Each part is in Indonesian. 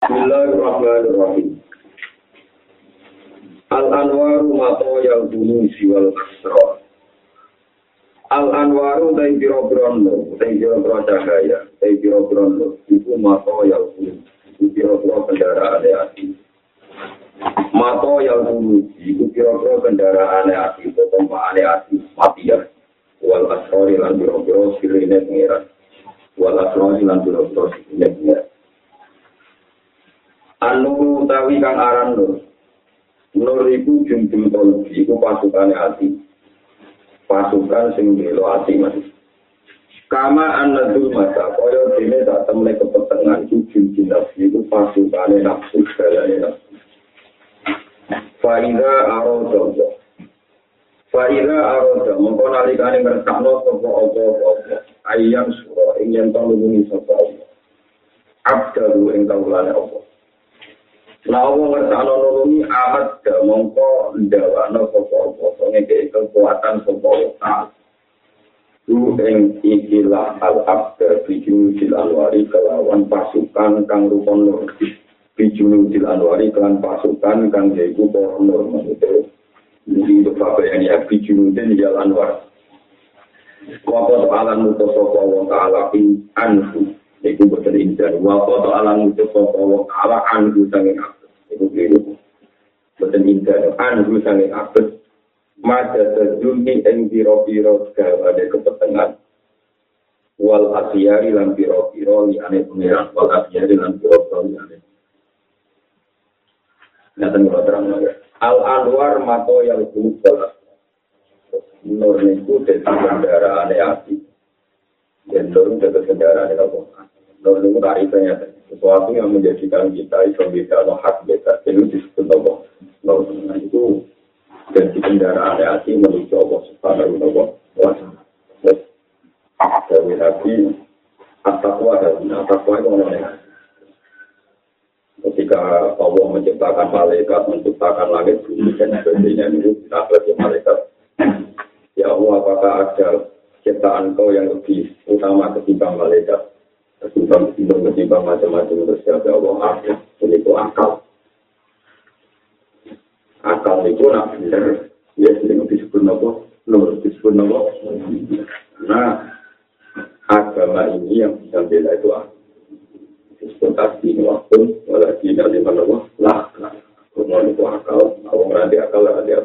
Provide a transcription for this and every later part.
Bismillahirrahmanirrahim. Al-anwaru mato yang dulu siwal kasro. Al-anwaru tay biro brondo, tay biro bro cahaya, tay biro brondo, itu mato yang dulu, itu biro bro kendaraan hati. Mato yang dulu, itu biro bro kendaraan hati, itu tempat hati, mati ya. Wal asrori lan biro bro sirine pengiran. Wal asrori lan biro bro sirine pengiran. Anu utawi kang aran nur. Nur iku jumbul tolu, iku pasukane ati. Pasukan sing melo ati mas. Kama anna mata, kaya dene tak temle kepetengan iku jumbul nafsu, iku pasukane nafsu sekalanya nafsu. Faida aro jodoh. Faida aro jodoh, mongko nalikane ngertakno sopo opo opo. Ayam suro, ingin tolu muni sopo opo. Abdalu ingin tolu lana. Nah, Allah ngertano nulungi amat gak mongko ndawano sopo-sopo ngeke kekuatan sopo. Lu ing ikilah al-abda bijunudil anwari kelawan pasukan kang rupon nur. Bijunudil anwari kelan pasukan kang jaiku pohon nur. Ini untuk apa yang ya bijunudil jal anwar. Wapa ta'ala nuto sopo wa ta'ala in anhu. iku boten indah wa foto alam itu sapa wa ala an gusane abet iku kliru boten indah an gusane abet mata terjuni ing biro biro segala ada kepentingan wal asyari lan biro biro li ane pengiran. Wal asyari lan biro biro li ane nggak tahu terang lagi al anwar mato yang kumpul nur niku tetap bandara ane Dan nur dari kendaraan apa? Nur niku tarifnya. Sesuatu yang menjadikan kita itu beda atau hak beda itu disebut Allah nah itu jadi kendaraan hati menuju Allah subhanahu wa ta'ala dari hati at-taqwa dan at-taqwa itu namanya ketika Allah menciptakan malaikat menciptakan langit bumi dan sebagainya itu kita malaikat. Ya Allah apakah ada ciptaan kau yang lebih utama ketimbang malaikat. Ketimbang ketimbang ketimbang macam-macam terus ya Allah akhir ini itu akal. Akal itu nak bener. Ya sering disebut nopo nur disebut nopo nah agama ini yang bisa bela itu akal. Disebut asli waktu walaupun dari nopo lah Kumon itu akal, aku ngerti akal lah dia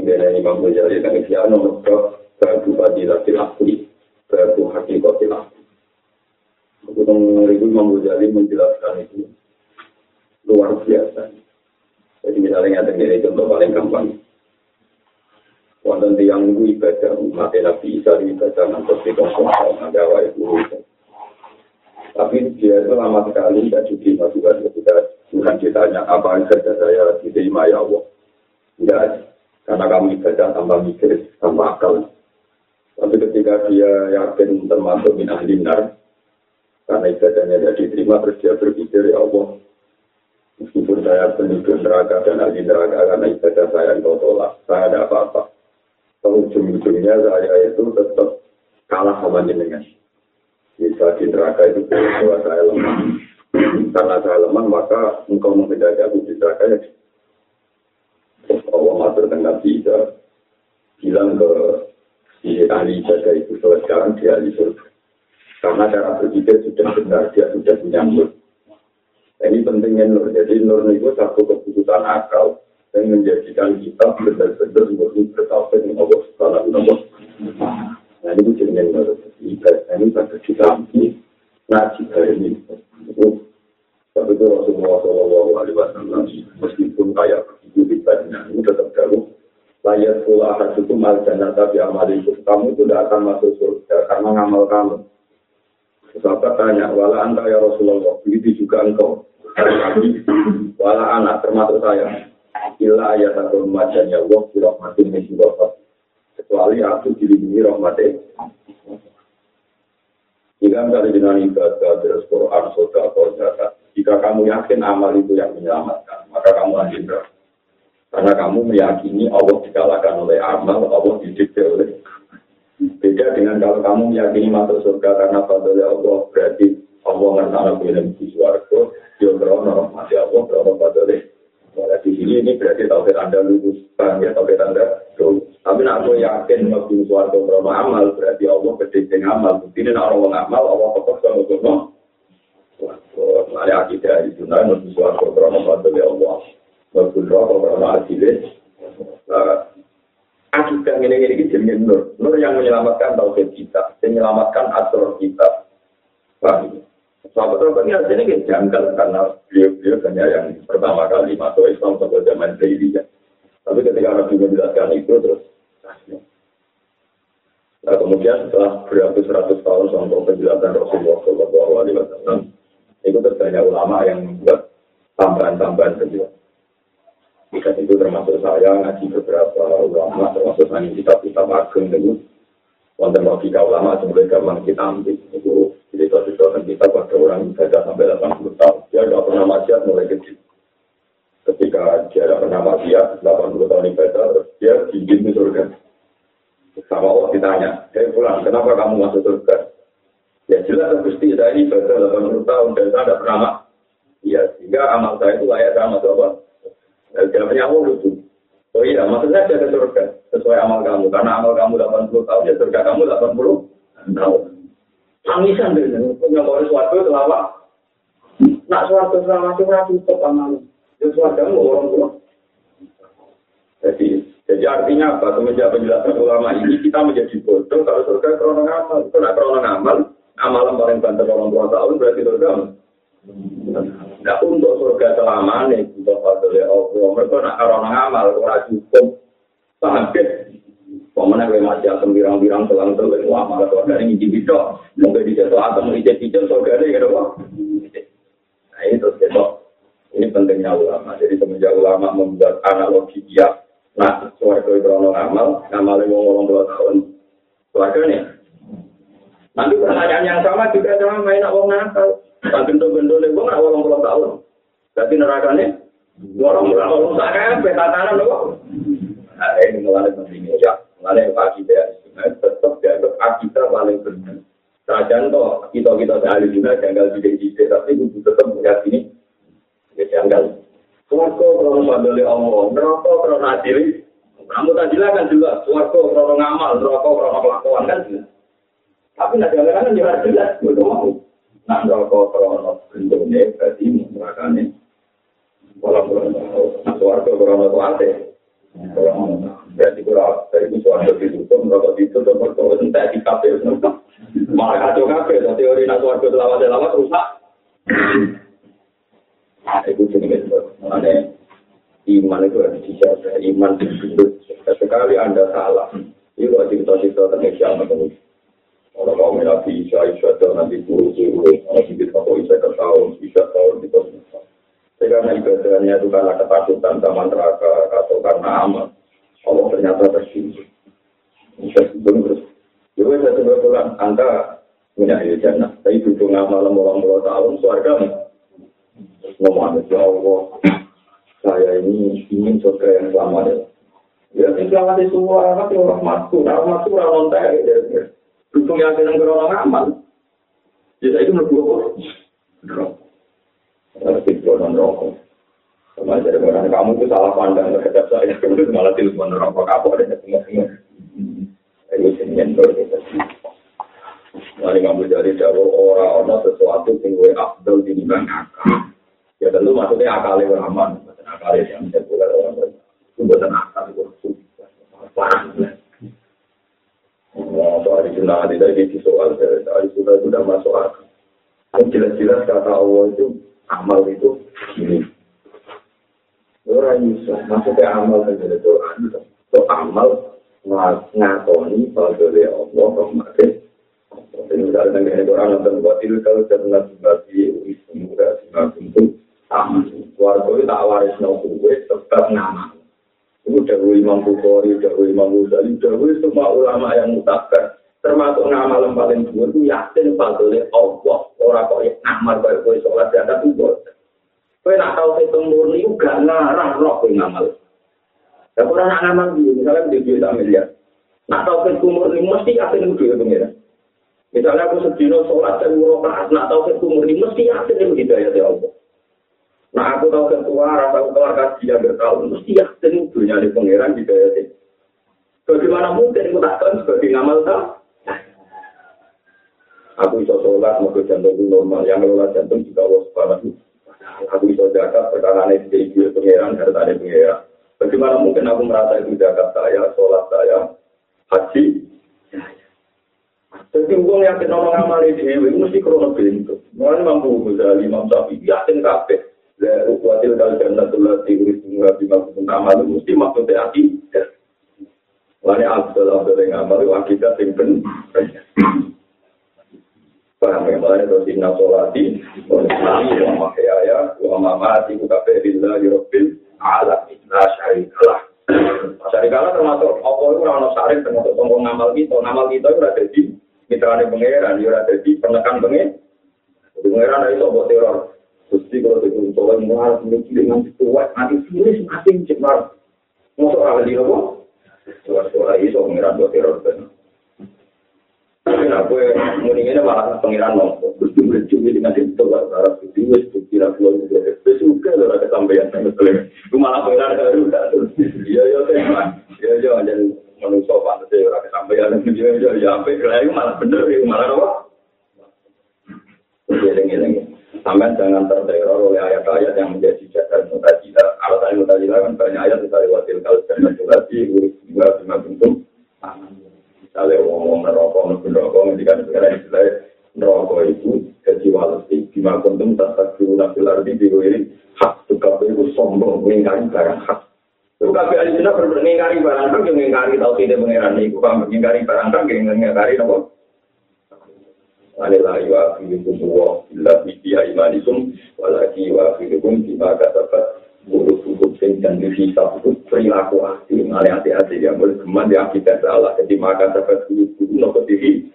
aku. Itu kemudian Imam Ghazali dan Isyano, Babu Fadilah Tilakuli, Babu Hakikotilah. Kemudian Ibu Imam Ghazali menjelaskan itu luar biasa. Jadi misalnya ada ini contoh paling gampang. Wonten tiang ibu ibadah umat Nabi Isa ibadah nanti di kosong ada itu. Tapi dia itu lama sekali tidak cuci masukan ketika Tuhan ditanya apa saja saya diterima ya Allah. Tidak, karena kamu ibadah tanpa mikir, tanpa akal. Tapi ketika dia yakin termasuk min ahlinar, karena ibadahnya tidak diterima, terus dia berpikir, ya Allah, meskipun saya penduduk neraka dan ahli neraka, karena ibadah saya engkau tolak, saya ada apa-apa. Ujung-ujungnya saya itu tetap kalah sama jenengan. Bisa di neraka itu bahwa saya lemah. Karena saya lemah, maka engkau menghindari aku di neraka ya. Allah matur dengan bisa bilang ke si ahli ibadah itu bahwa sekarang dia ahli surga. Karena cara berpikir sudah benar, dia sudah punya nur. Ini pentingnya nur. Jadi nur itu satu keputusan akal yang menjadikan kita benar-benar murni bertauhid dengan Allah Subhanahu wa. Nah ini jenenge nur. Ibadah ini pada ditampi, nah jika ini tapi itu Rasulullah Shallallahu Alaihi Wasallam meskipun kayak itu ibadahnya ini tetap jauh layar pula akan mal jannah tapi amal itu kamu itu tidak akan masuk surga karena ngamal kamu. Sahabat tanya, wala anta ya Rasulullah, begitu juga engkau. wala anak termasuk saya. Ila ayat atau macan ya Allah, birahmatin min Kecuali aku dilindungi rahmatnya. Jika kali dengan ibadah, terus Quran, soda, atau zakat. Jika kamu yakin amal itu yang menyelamatkan, maka kamu lanjut Karena kamu meyakini Allah dikalahkan oleh amal, Allah didikte oleh Beda dengan kalau kamu meyakini masuk surga karena fadlnya Allah, berarti Allah ngertana kuwi di swarga, yo krono mati Allah krono padane. Malah di sini ini berarti tauhid Anda lulus, bang ya tauhid Anda lulus. Tapi nak aku yakin waktu suarga krono amal, berarti Allah gede amal. Bukti ini nak orang amal, Allah sama krono. Mari akidah itu, nah, mesti suarga krono padane Allah. Waktu krono krono hasilnya, akidah ini ini jadi nur. Nur yang menyelamatkan tauhid kita, menyelamatkan asal kita. Paham? Sahabat Rabbah ini hasilnya kayak janggal karena beliau-beliau hanya yang pertama kali masuk Islam sampai zaman Jahiliyah. Tapi ketika Nabi menjelaskan itu terus Nah kemudian setelah beratus-ratus tahun sampai penjelasan Rasulullah Shallallahu Alaihi Wasallam, itu terbanyak ulama yang membuat tambahan-tambahan penjelasan. Jika itu termasuk saya ngaji beberapa ulama, termasuk saya kitab-kitab agung itu. Wonten logika ulama sebenarnya gampang kita ambil. Itu cerita-cerita tentang kita pada orang ibadah sampai 80 tahun. Dia tidak pernah maksiat mulai kecil. Ketika dia tidak pernah maksiat 80 tahun ibadah terus dia ingin di surga. Sama Allah ditanya saya pulang kenapa kamu masuk surga ya jelas Gusti saya ini ibadah 80 tahun dan saya tidak pernah ya sehingga amal saya itu layak sama Allah dan jawabannya Allah lucu Oh iya, maksudnya saya ke surga sesuai amal kamu. Karena amal kamu 80 tahun, ya surga kamu 80 tahun. Tangisan deh, punya baru suatu selama. Nak suatu selama itu rapi cukup amal. Ya suatu mau orang tua. Jadi, jadi artinya apa? Semenjak penjelasan ulama ini kita menjadi bodoh kalau surga krono amal. Itu nak krono amal, amalan paling banter orang tua tahun berarti surga. Nah untuk surga selama ini kita fadli Allah. Mereka nak karena ngamal ora cukup. Kan? Pemenang gue masih asam birang-birang telang telang amal surga ini ngiji bidok. Mungkin di situ atau ngijek-ijek surga ini gitu. Nah itu besok. Ini pentingnya ulama. Jadi semenjak ulama membuat analogi dia. Nah, surga itu krono ngamal, ngamalnya mau ngomong dua tahun. Nih. Nanti pertanyaan yang sama juga sama main nak wong nakal. Tak gendong-gendong nggak wolong puluh tahun. Jadi nerakanya, wolong puluh tahun, tak kayak petatanan loh. Nah, ini mulai pentingnya ya, mulai akidah. Nah, tetap dianggap akidah paling benar. Sajan toh, kita kita sehari juga janggal tidak tapi itu tetap meyakini ya janggal. Suwargo kalau mandali Allah, neraka kalau nadiri. Kamu tadi kan juga, suwargo kalau ngamal, neraka kalau kelakuan kan juga. Tapi nak jangan kan jelas jelas, betul mau. Nah, rokok krono bentuknya berarti menggunakannya walau belum tahu. Nah, suarga krono itu ada. Berarti kalau dari itu suarga ditutup, rokok ditutup, rokok entek di kafe. Malah kacau kafe, teori nak suarga lawat-lawat rusak. Nah, itu jenis Mengenai iman itu harus dijaga. Iman itu sekali Anda salah. Itu wajib kita-kita tentang kiamat itu. Kalau kau nabi Isa, Isa itu nanti guru-guru, nanti kita kau Isa ke tahun, Isa tahun, itu semua. Karena ibadahnya itu karena ketakutan sama neraka atau karena amal. Allah ternyata tersinggung. Bisa sebelum terus. Jadi saya pulang, Anda punya jannah. Tapi butuh ngamal orang puluh tahun, suarga ngomong ya Allah, saya ini ingin surga yang selamat ya. Ya, selamat itu orang, tapi orang masuk, orang masuk, orang ya. Dukung yang senang berolah amal. Jadi itu menurut gue. Tapi non rokok. Sama jadi orang kamu itu salah pandang terhadap saya. Itu malah telepon rokok kapok dan semua-semua. Jenis gitu. Mari kamu jadi jauh orang-orang sesuatu yang gue abdul di bidang akal. Ya tentu maksudnya akalnya beraman. Akalnya yang bisa bukan orang. Itu bukan akal. Itu paham. Oh, soal itu nanti dari soal dari sudah sudah masuk akal. Jelas-jelas kata Allah itu amal itu ini. Orang bisa maksudnya amal menjadi Quran itu amal ngakoni pada Allah kemarin. Ini misalnya dengan Quran nonton batil kalau jangan bagi wisnu dan sebagainya itu amal. Keluarga itu tak waris nopo tetap nama. Itu dahulu Imam Bukhari, dahulu Imam Ghazali, dahulu semua ulama yang mutakar. Termasuk ngamal yang paling dua itu yakin fadlnya Allah. Orang kok ya ngamal baik kue sholat dan ada tuh Kue nak tahu itu murni juga ngarang roh kue ngamal. Ya kurang nak ngamal dulu, misalnya di duit miliar. Nak tahu itu murni mesti yakin itu duit pengira. Misalnya aku sedino sholat dan murokaat, nak tahu ketua murni, mesti yakin itu hidayah ya Allah. Nah aku tahu ketua, rasa aku kelar kaji yang bertahun, mesti yakin itu dunia di pangeran hidayah ya Bagaimana mungkin aku tak tahu sebagai ngamal tak? Aku bisa sholat, mau jantung normal, yang ngelola jantung juga waspada. Aku bisa jaga perkara ini di pangeran, karena tadi pangeran. Bagaimana mungkin aku merasa itu jaga saya, sholat saya, haji, Jadi uang yang orang amal ini dewi mesti krono bentuk. Mulai mampu Ghazali, Imam Syafi'i, yakin kafe. Dari kuatil kali jannatullah diuris murah di maksud amal mesti maksudnya hati. Mulai abdul abdul yang amal itu akibat yang benar. Paham ya? Mulai terus inna sholati, wa nismati, wa mahyaya, wa mamati, wa kafe billah, yurabbil, alamin, la syarikalah. Syarikalah termasuk Allah itu orang syarif termasuk tombol ngamal kita. Ngamal kita itu ada di mitrane pangeran yo ora dadi penekan pengen pangeran ayo sok teror Gusti kalau begitu coba nih harus mikir dengan kuat nanti sulit nanti cemar. Masa kalau di nopo, suara-suara itu pengiran buat teror kan. Tapi aku mendingan apa pengiran nopo. Gusti berjumpa dengan itu coba harus Gusti wes pikir aku lagi dia suka loh ada sampaian sama kalian. Rumah aku yang ada dulu kan. Iya iya teman, iya iya dan manusia pantas ya orang kesampaian. Iya iya iya sampai kelayu malah bener ya apa? nopo. Jeleng jeleng. Sampai jangan terteror oleh ayat-ayat yang menjadi jalan mutajilah. Alasan mutajilah kan banyak ayat misalnya wasil kalau dan majulasi, urus juga bima bentuk. Misalnya ngomong nerokok, nerokok, ketika negara istilah nerokok itu jadi walasi. Bima bentuk tak dulu nabil arti di ini hak tukar itu sombong, mengingkari barang hak Itu kabeh ahli ngingkari barang kang yang ngingkari tau tidak pangeran niku paham ngingkari barang kang yang ngingkari napa? Alila wa akhirikum wa illa bi imanikum walaki wa akhirikum bima kasabat buruk-buruk sing dan dihisab itu perilaku hati ngale hati-hati yang boleh keman di akibat salah jadi maka dapat buruk-buruk nopo diri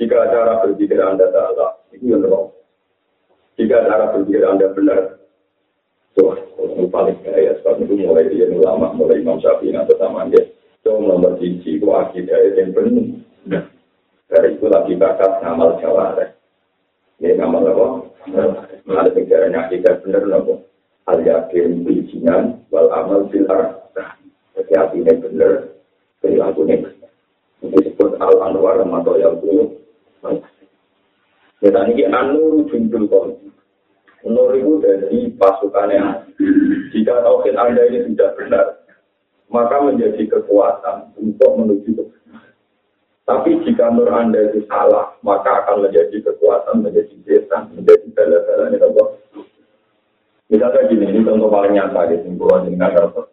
jika cara berpikir anda salah itu yang wrong jika cara berpikir anda benar Wah, itu paling kaya. Sebab itu mulai dia ulama, mulai Imam Syafi'i atau sama dia. Itu nomor cici, itu akidah yang penuh. Dari itu lagi bakat ngamal jawara. Ini ngamal apa? Ada pikirannya akidah benar nopo. Al yakin bijinan, wal amal bilar. Jadi benar, benar. Ini disebut al anwar atau yang dulu. Kita ini anu jumlah konti. Nur itu dari pasukannya. Jika tauhid Anda ini sudah benar, maka menjadi kekuatan untuk menuju ke Tapi jika nur Anda itu salah, maka akan menjadi kekuatan, menjadi desa, menjadi bala-bala ini apa? Misalnya gini, ini contoh paling nyata di simpulan dengan apa?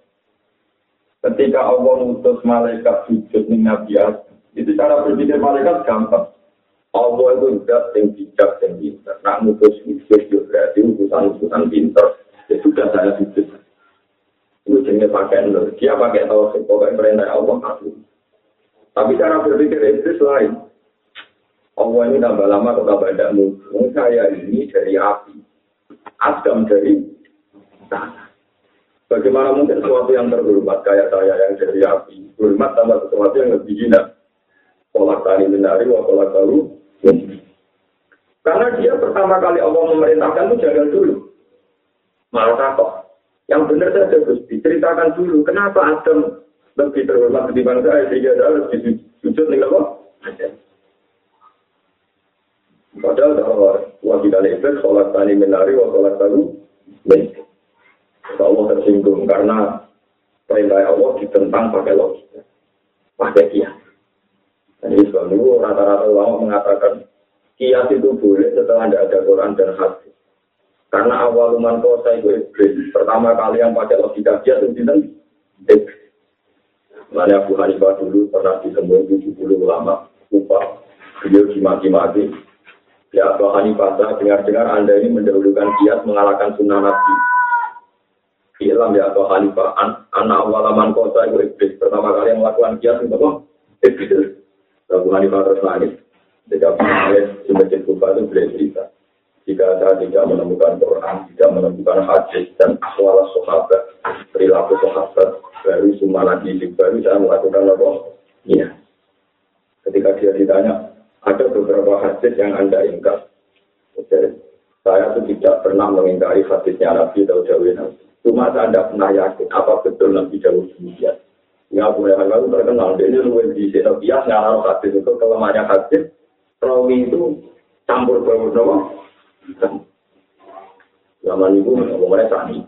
Ketika Allah mengutus malaikat sujud di Nabi itu cara berpikir malaikat gampang. Allah itu zat yang bijak yang pintar. Nak mutus mutus itu berarti utusan-utusan pintar. Ya sudah saya sujud. Itu pakai nur. Dia pakai tahu pokoknya perintah Allah aku. Tapi cara berpikir itu lain. Allah ini tambah lama atau tambah tidak mungkin. Saya ini dari api. Adam dari tanah. Bagaimana mungkin sesuatu yang terhormat kayak saya yang dari api. Hormat tambah sesuatu yang lebih hina. Kolak tani menari, wa kolak baru, karena dia pertama kali Allah memerintahkan itu jaga dulu. Malah takut. Yang benar saja terus diceritakan dulu. Kenapa Adam lebih terhormat ketimbang saya sehingga saya lebih sujud nih apa? Padahal kalau wajiban itu sholat tani menari, wa sholat baru Allah tersinggung karena perintah Allah ditentang pakai logika, pakai kias. Dan ini sebab itu rata-rata ulama mengatakan kias itu boleh setelah tidak ada Quran dan hadis. Karena awal uman kosa itu iblis. Pertama kali yang pakai logika kias itu iblis. Makanya Abu Hanifah dulu pernah ditemui 70 ulama upah. Beliau dimaki-maki. Ya Abu Hanifah, dengar-dengar Anda ini mendahulukan kias mengalahkan sunnah Nabi. Ilam ya Abu Hanifah, an anak awal aman kota itu iblis. Pertama kali yang melakukan kias itu apa? Iblis. Abu Hanifah terus nangis. Jadi Abu Hanifah di Kufa itu beliau cerita. Jika saya tidak menemukan Quran, tidak menemukan hadis dan akhwal sahabat, perilaku sahabat, baru semua lagi baru saya melakukan apa? Iya. Ketika dia ditanya, Ada beberapa hadis yang anda ingkar. Jadi, saya tuh tidak pernah mengingkari hadisnya Nabi atau Jawa Nabi. Cuma saya tidak pernah yakin apa betul Nabi Jawa demikian. Ya boleh hal terkenal. Dia ini luwes di sini. Bias ngarang hadis itu kelemahannya hadis. Rawi itu campur bau nama. Zaman itu ngomongnya sani.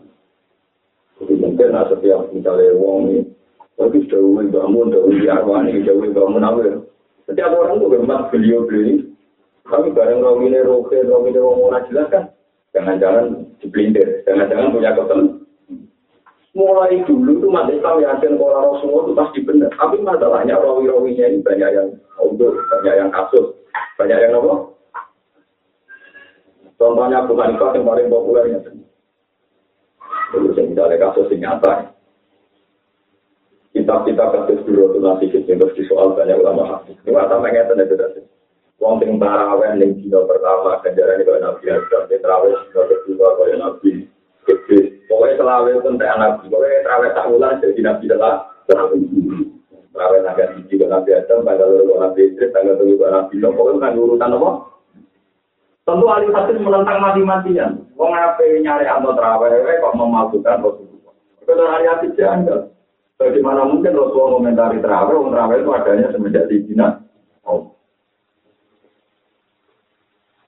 Mungkin nah, setiap misalnya wong ini, tapi jauh bangun, jauh di arwani, jauh bangun awal. Setiap orang tuh bermak beliau beli. Kami bareng ini, roke, ini wong mau jelas kan. Jangan-jangan dipelintir, jangan-jangan punya ketemu. Mulai dulu itu umat Islam yakin kalau Rasulullah itu pasti benar. Tapi masalahnya rawi-rawinya ini banyak yang untuk, banyak yang kasus, banyak yang apa? Contohnya Abu Hanifah yang paling populernya. Yang misalnya kasus yang nyata. Kitab-kitab kasus dulu itu nanti kita terus disoal banyak ulama hadis. Ini mata mengerti itu tadi. Wong sing taraweh ning dina pertama ganjaran itu Nabi Adam, taraweh dina kedua kaya Nabi. Iblis, pokoknya selawe pun tak Nabi, pokoknya taraweh tak ulang jadi Nabi telah Taraweh tanggal hiji ke Nabi Adam, tanggal loro Nabi Idris, tanggal tujuh Nabi pokoknya kan urutan apa? Tentu ahli hadis menentang mati-matian. Wong apa nyari atau terawih kok memalsukan Rasulullah. Kalau ahli hadis janggal. Bagaimana mungkin Rasulullah komentari terawih, wong terawih itu adanya semenjak di Cina. Oh.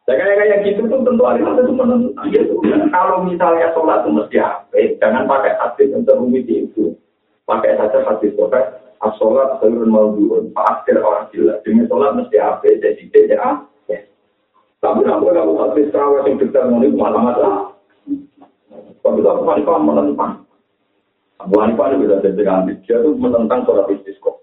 Ya kayak gitu tuh tentu ahli hadis itu menentang. Ya, kalau misalnya sholat itu mesti apa? Jangan pakai hadis yang terumit itu. Pakai saja hadis pakai as-sholat seluruh maudhu'un. Pak orang jelas. Dengan sholat mesti apa? Jadi tidak. Tapi namun kalau hadis terawih yang detail ini malah masalah. Tapi Abu Hanifah menentang. Abu Hanifah ini bisa ganti. Dia itu menentang sholat istisqo.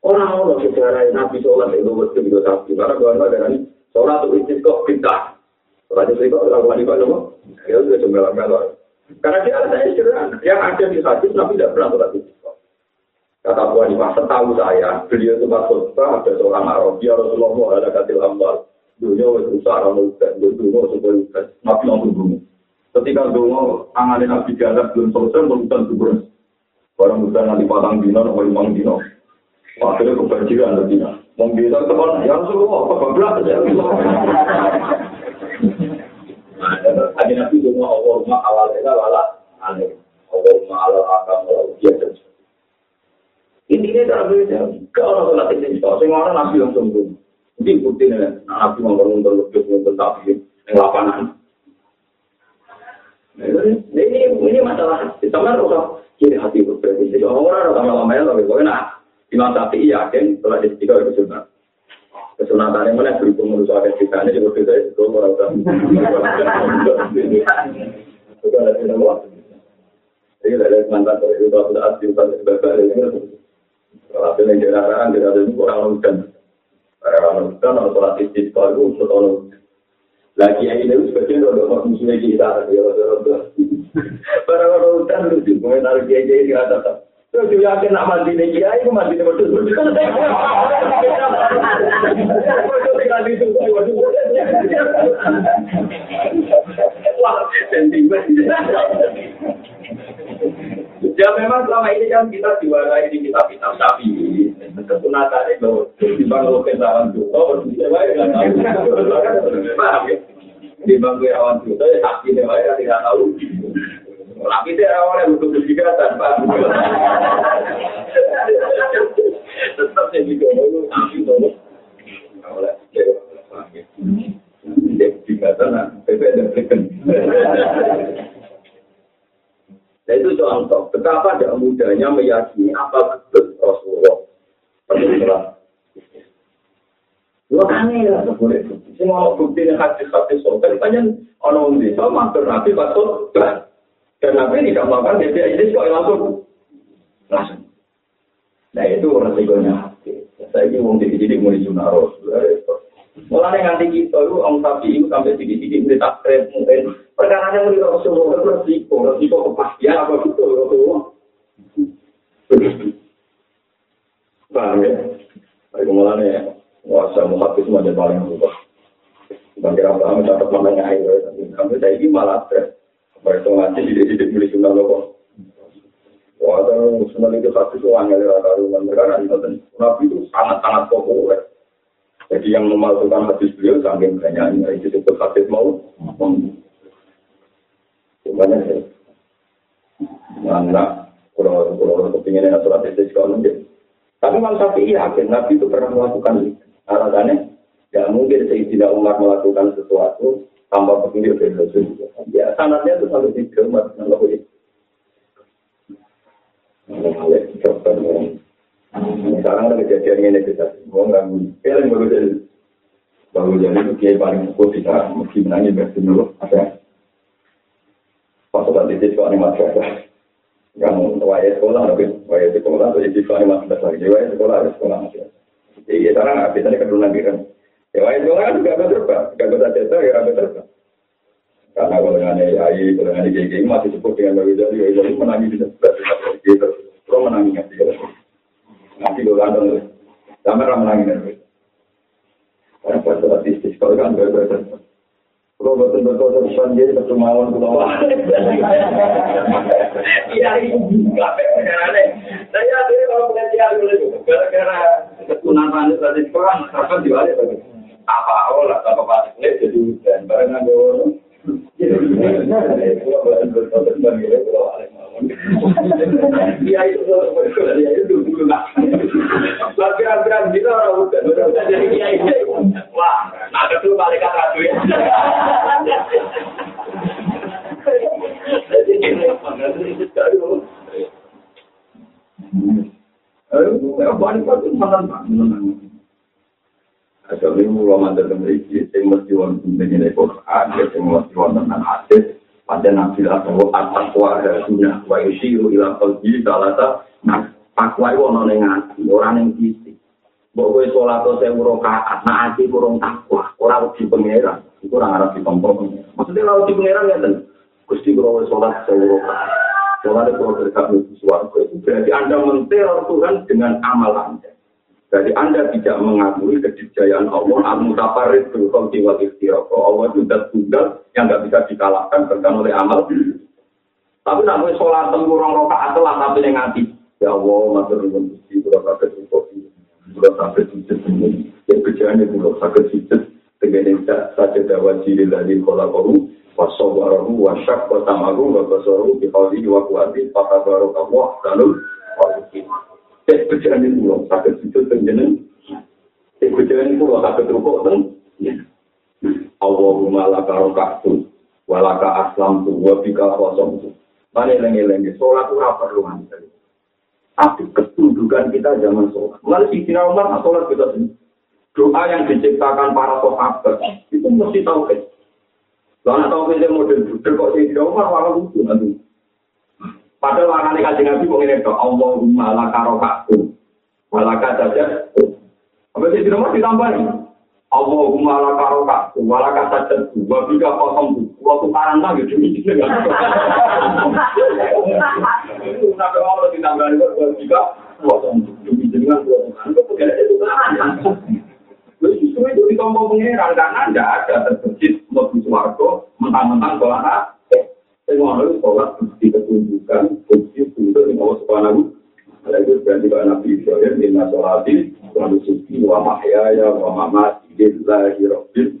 Orang-orang sejarah Nabi sholat itu betul juga sapi. Karena Abu Hanifah ini sholat itu istisqo pintar. Sholat istisqo Abu Hanifah itu ya sudah cembelang-melang. Karena dia ada istirahat. Yang ada di hadis Nabi tidak pernah sholat. Kata Abu Hanifah, setahu saya, beliau itu maksud ada seorang Arab, ya Rasulullah ada katil hambal. dunia itu usaha lupa, dunia itu usaha lupa, nabi langsung dungu. Ketika dungu, tangan nabi di atas belum selesai, merupakan dungu. Barang lupa nanti patang dino, nama limang dina. Akhirnya kebanjiran ke dina. Membilang teman, ya suruh, apa kebelak saja. Ada nabi dungu, Allah rumah awal lela, lala, aneh. Allah rumah awal akam, lala, ujian. Ini dia tak boleh jauh. Kalau nanti, kalau yang kalau nanti, kalau Ini bukti nih, nabi untuk lebih untuk tapi yang lapangan. Ini ini masalah kita kan orang kiri hati berbeda. Jadi orang orang lama ya tapi pokoknya nah Imam Syafi'i yakin setelah di tiga itu sunat. Kesunatan yang mana berhubung menurut ada kita ini juga beda itu orang orang. Bukan ada nama. Jadi dari mantan itu sudah asli pada sebagai ini. Kalau ada yang jarang, tidak ada orang hujan. Para manusia non sholat istiqomah itu orang lagi yang ini sebagian orang musuhnya kita ya para manusia itu komentar dia jadi nggak ada Terus juga yakin nak mandi nih kiai, itu mandi nih sentimen. Ya memang selama ini kan kita diwarai di kitab-kitab sapi. Kesunatan itu di bangku kendaraan juga, berbeda baik nggak tahu. Di bangku awan juga, ya sapi dewa ya tidak tahu. Tapi dia awalnya butuh kesikatan, Pak. Tetap saya juga mau sapi dulu. Awalnya, ya, kesikatan, PPN dan itu contoh betapa tidak mudahnya meyakini apa betul Rasulullah. Rasulullah. Dua kali ya boleh. Semua bukti yang hadis-hadis soal banyak orang di sama bernabi patut dan nabi tidak melakukan dia ini kok langsung langsung. Nah itu resikonya. Saya ini mau mulai sunnah Rasul. Mulai nganti kita itu orang sapi itu sampai sedikit-sedikit mulai takrib mungkin perkara yang mulai resiko, resiko kepastian apa gitu Rasulullah. Paham ya? Baik mulai wasa muhabbis itu paling berubah. Bagi orang paham tetap namanya air. Kami saya ini malah stres. Apa itu ngaji sedikit-sedikit mulai sunnah loh. Wah, sunnah itu satu itu angin dari karuan. Mereka nanti nabi itu sangat-sangat populer. Jadi yang memalsukan hadis beliau saking banyaknya itu disebut hadis mau. Semuanya sih. Mana kalau kalau kepingin ada surat itu kalau mungkin. Tapi Imam Syafi'i yakin Nabi itu pernah melakukan itu. Alasannya, ya mungkin Sayyidina Umar melakukan sesuatu tanpa petunjuk dari Rasul. Ya sanatnya itu tiga umat yang lebih. Sekarang ada kejadian ini kita, mau nggak film baru jadi baru jadi itu kiai paling kuat kita mesti menangis berarti dulu ada pas saat itu soal madrasah yang wajah sekolah tapi wajah sekolah jadi soal madrasah jadi wajah sekolah ada sekolah. Masih jadi sekarang nggak bisa keturunan kita ya wajah sekolah kan ada terba nggak bisa cerita ya ada terba karena kalau dengan AI kalau dengan kiai masih cukup dengan baru jadi jadi menangis bisa gitu kalau menangis nggak sih nanti gue kandung sampai menangis nggak Karena pas statistik kalau kan gue Kalau betul betul terusan dia satu mawon pulau. Iya itu juga pengenane. Saya ada kalau pengajian dulu gara-gara ketunan tadi sekolah apa diwali bagi apa awal lah apa pas jadi dan bareng ada Iya itu dia itu dulu lah. Tapi hampir kita orang udah udah jadi kiai. Wah, ada tuh balik ke ratu ya. Ayo, balik ke mana mana. Ada lima ulama dalam memiliki yang mesti wonten dengan Quran, yang mesti wonten dengan hadis. Pada nabi atau atas wahasunya wa yusiru ila qalbi salata nah takwa itu ono ning ati ora ning fisik mbok kowe salat sewu rakaat nah ati kurang takwa ora wedi pangeran. Iku ora arep ditompo maksudnya ora wedi pangeran ngeten. Gusti kula salat sewu rakaat. Salat itu berkat sesuatu itu berarti Anda menteror Tuhan dengan amal Anda. Jadi Anda tidak mengakui kejayaan Allah, al-mutafarid berhukum jiwa istiroko. Allah itu sudah tunggal yang nggak bisa dikalahkan bahkan oleh amal. Tapi nanti salat tengkurang roka atau lah tapi ning ati. Ya Allah, matur minum isi, kula sakit sikot ini. Kurang sakit sikot ini. Ya kerjaan yang kurang sakit sikot. Tengah saja dawa jiri lagi kolak baru. Pasal baru, wasyak, pasal baru, wasyak, pasal baru, dikali, waku hati, pasal baru, kamu, salun, walaupun. Ya kerjaan yang kurang sakit sikot, tengah ini. Ya kerjaan yang kurang sakit sikot, tengah ini. Allahumma laka rokaktu, walaka aslamtu, wabika kosongtu. Mana lengi-lengi, sholat itu apa perlu Tapi ketundukan kita zaman sholat. Mulai si Sina Umar, sholat kita sini. Doa yang diciptakan para sahabat, itu mesti kan. Karena tahu kan model budel kok si Sina Umar, walau lucu nanti. Padahal makanya kaji nabi mengini ke Allahumma laka rokaku. Walaka saja. Apa sih di rumah ditambahin? Allahumma laka rokaku. Walaka saja. Wabika kosong. Waktu karang lagi. Demi juga. Nabi Allah ditambahin. Wabika kosong. Demi juga. Justru itu ditombol pengeran. Karena tidak ada terbesit. Untuk suarga. Mentang-mentang kalau Semua itu sholat bukti ketunjukan, bukti untuk Allah Subhanahu Ada itu berarti Pak Nabi Ibrahim, wa mahyaya, wa mamati, rabbil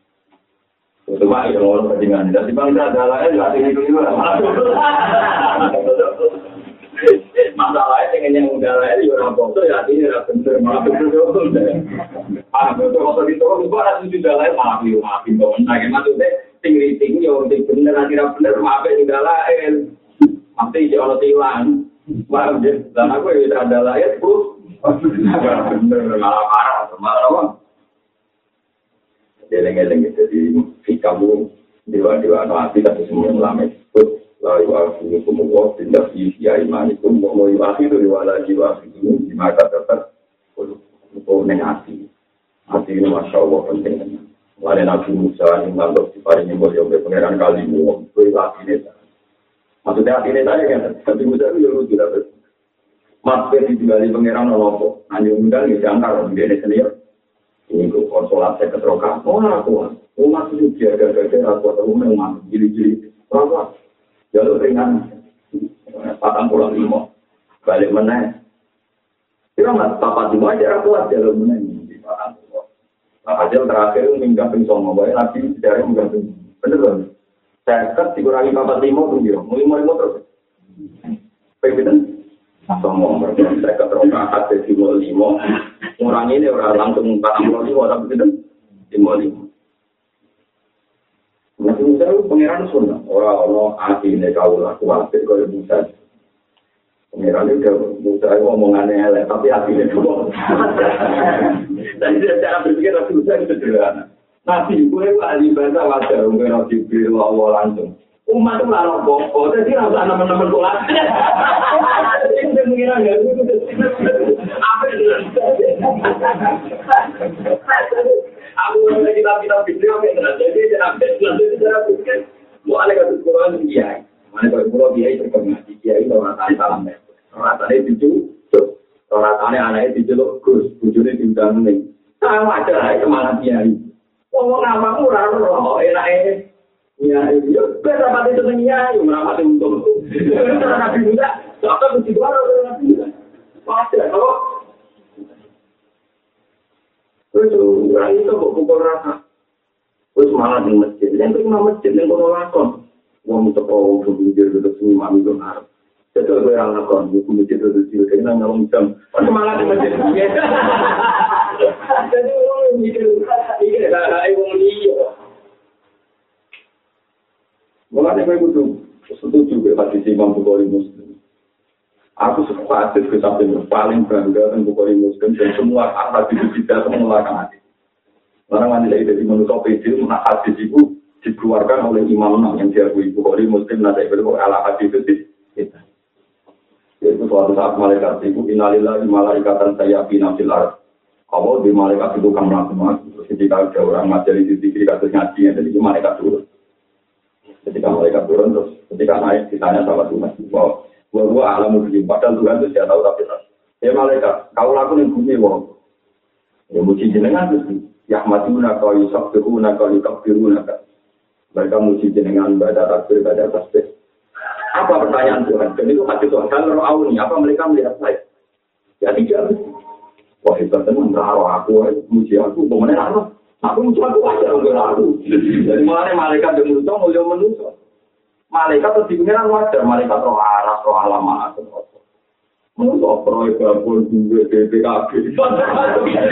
Itu mah yang orang ketinggalan. Dan di bangsa adalah ya hati ini juga. Masalahnya dengan yang udah lain ya orang foto ya ini tidak benar. Malah benar. Ah, betul waktu ditolong itu ada sudah lain maaf ya maaf itu. Nah, maksudnya tinggi tinggi ya orang benar tidak benar maaf ya tidak lain. Nanti si orang hilang. Ya? Dan aku ya ada layar, bro. Bener, malah parah. Malah apa? eleng-eleng jadi fikamu dewa-dewa no hati tapi semua yang lama itu lalu aku kemuwah tidak sih ya iman itu mau mau hati itu diwala jiwa ini di mata dasar untuk neng hati hati ini masya allah pentingnya Lalu Nabi Musa yang menganggap di pari nyembol yang berpengeran kali mu, itu ilah kini tak. Maksudnya hati ini tanya kan, Nabi Musa itu yuruh tidak berpengeran. Mas, dia di pengeran Allah kok, nanya undang, dia diangkar, dia ini senior. Konsolat saya keterokan, oh aku, oh masih juga gara-gara aku atau memang jili-jili, berapa? Jalur ringan, patang pulau lima, balik meneng. Kira mas, papat lima aja kuat jalur meneng, patang Nah, hasil terakhir minggat ping songo, bae nabi sejarah minggat ping. Bener kan? Kan dikurangi empat lima tuh dia, mau lima lima terus. Pengen songo, berarti saya keteroka hati lima lima. Orang ini orang langsung empat puluh lima, tapi itu lima lima. Nabi Musa itu pangeran sunnah, orang-orang hati ini kau laku hati kau Musa. Pengiran itu udah itu omongannya elek, tapi hatinya cuma. Dan cara berpikir Nabi Musa itu sederhana. Nabi gue ahli bahasa wajar, gue Nabi Allah langsung. umat itu oh, lalu bongko, jadi harus ada teman-teman kulat. Saya mengira nggak itu itu. Apa itu? Aku mau kita kita video yang terus jadi jangan bedel jadi jangan bukan. Mau ada kasus kurang dia, mana kalau kurang dia itu kena dia itu orang tanya salam ya. Orang tanya itu tuh, orang tanya anaknya itu jelo kurus, bujurnya tinggal nih. Tahu aja lah kemana dia ini. Ngomong nama murah loh, enak ini. Ya, ya, gue rapat itu yang merapat untung. Nabi Musa, dokter mesti dua orang Nabi Musa. Wajar, kalau Terus orang itu kok pukul rata. Terus malah di masjid. Yang terima masjid, yang kono lakon. Wong itu kok berpikir, terus ini mami itu harap. Jadi gue yang ngakon, gue punya cerita di sini, kayaknya ngomong jam. Pas semangat di masjid. Jadi gue mikir, mikir, lah, ibu dia. Mulanya gue butuh setuju gue hadis Imam Bukhari Muslim. Aku suka hadis ke samping paling bangga dengan Bukhari Muslim dan semua hadis itu tidak semua hati. Orang mandi lagi dari manusia PD, mana hadis itu dikeluarkan oleh Imam Nam yang diakui Bukhari Muslim, nanti itu ala hadis itu kita. Yaitu suatu saat malaikat itu inalillahi malaikatan saya binafil arz. Kalau di malaikat itu kan melakukan ketika ada orang ngajari di kiri kasus ngaji, jadi malaikat turun. Ketika malaikat turun terus ketika naik ditanya sama Tuhan, bahwa gua gua alam begini, padahal Tuhan itu tidak tahu tapi ya malaikat, kau lakukan yang bumi wong. Ya muji jenengan terus ya matuna kau yusuf tuhuna kau yukaf biruna Mereka muji jenengan baca takbir baca tasbih. Apa pertanyaan Tuhan? Dan itu hati Tuhan. Kalau awuni, apa mereka melihat saya? Ya tidak. Wah hebat teman, taruh aku, muji aku, aku. Aku muji aku wajar enggak aku. Jadi mulai malaikat dan manusia mulia manusia. Malaikat terus dipengiran wajar, malaikat roh aras, roh alamat. Manusia proyek gabung juga BPKB.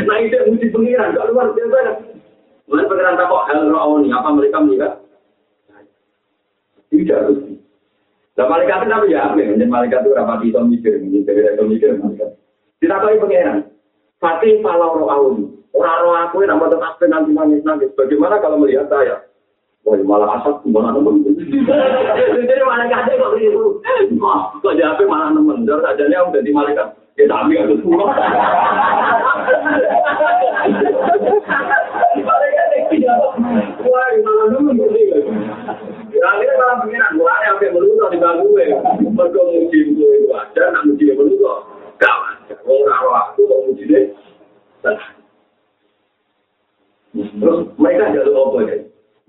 Nah itu muji pengiran, gak luar biasa. Mulai pengiran takut hal roh awuni, apa mereka melihat? Tidak. Nah, malaikat itu apa ya? Malaikat itu rapat itu mikir, mikir, itu mikir, malaikat. Tidak tahu pengenan. Fatih falau roh. Orang roh aku yang nama tetap nanti nangis nangis. Bagaimana kalau melihat saya? Wah, malah asap gimana nemen. Jadi malaikat itu kok begitu. Kok jadi malah nemen. Dan sajanya udah di malaikat. Ya tapi harus pulang. Wah, malah. Akhirnya malah pengiran, mulai sampai meluto di bangku gue. Mereka muji gue itu ada, nak muji dia meluto. Gak wajar. Aku, muji dia. Terus mereka jalur apa ya?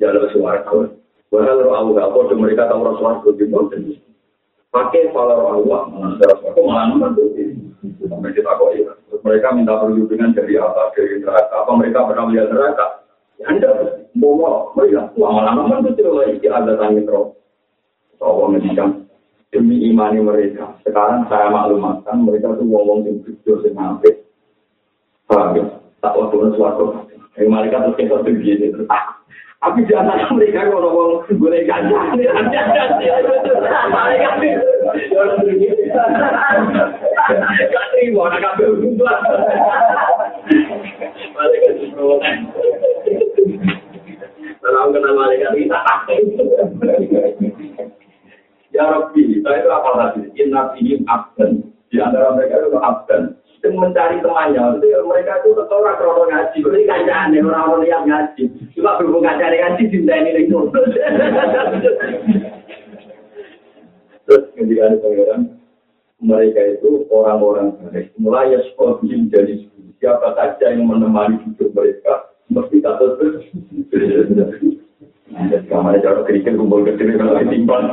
Jalur suara. Bahkan roh Allah gak apa, mereka tahu roh suara itu Pakai pala roh Allah, malah suara malah nomor Sampai kita kok ya. Mereka minta perlindungan dari apa? Dari neraka. Apa mereka pernah melihat neraka? Ya enggak. Bawa mereka lama-lama itu tidak lagi ada tanggung roh. Allah ngedikan demi imani mereka. Sekarang saya maklumatkan mereka tuh ngomong yang jujur yang. Paham ya? Tak waktu suatu. Yang mereka tuh kita tuh gini. Tapi jangan mereka ngomong boleh gajah. Mereka Gak terima, nak kabel berubah. Malaikat berubah. Kalau kenal malaikat kita Ya Rabbi, saya itu apa tadi? Inna fihim abdan. Di antara mereka itu abdan. Itu mencari temannya. Mereka itu orang krono ngaji. Ini kancaan orang-orang yang ngaji. Cuma berhubung kancaan ngaji, cinta ini itu. Terus ketika pangeran, mereka itu orang-orang baik. Mulai ya sekolah jadi siapa saja yang menemani hidup mereka. Mesti kata terus. Kamar cara kerikil kumpul kecil kalau ditimbang.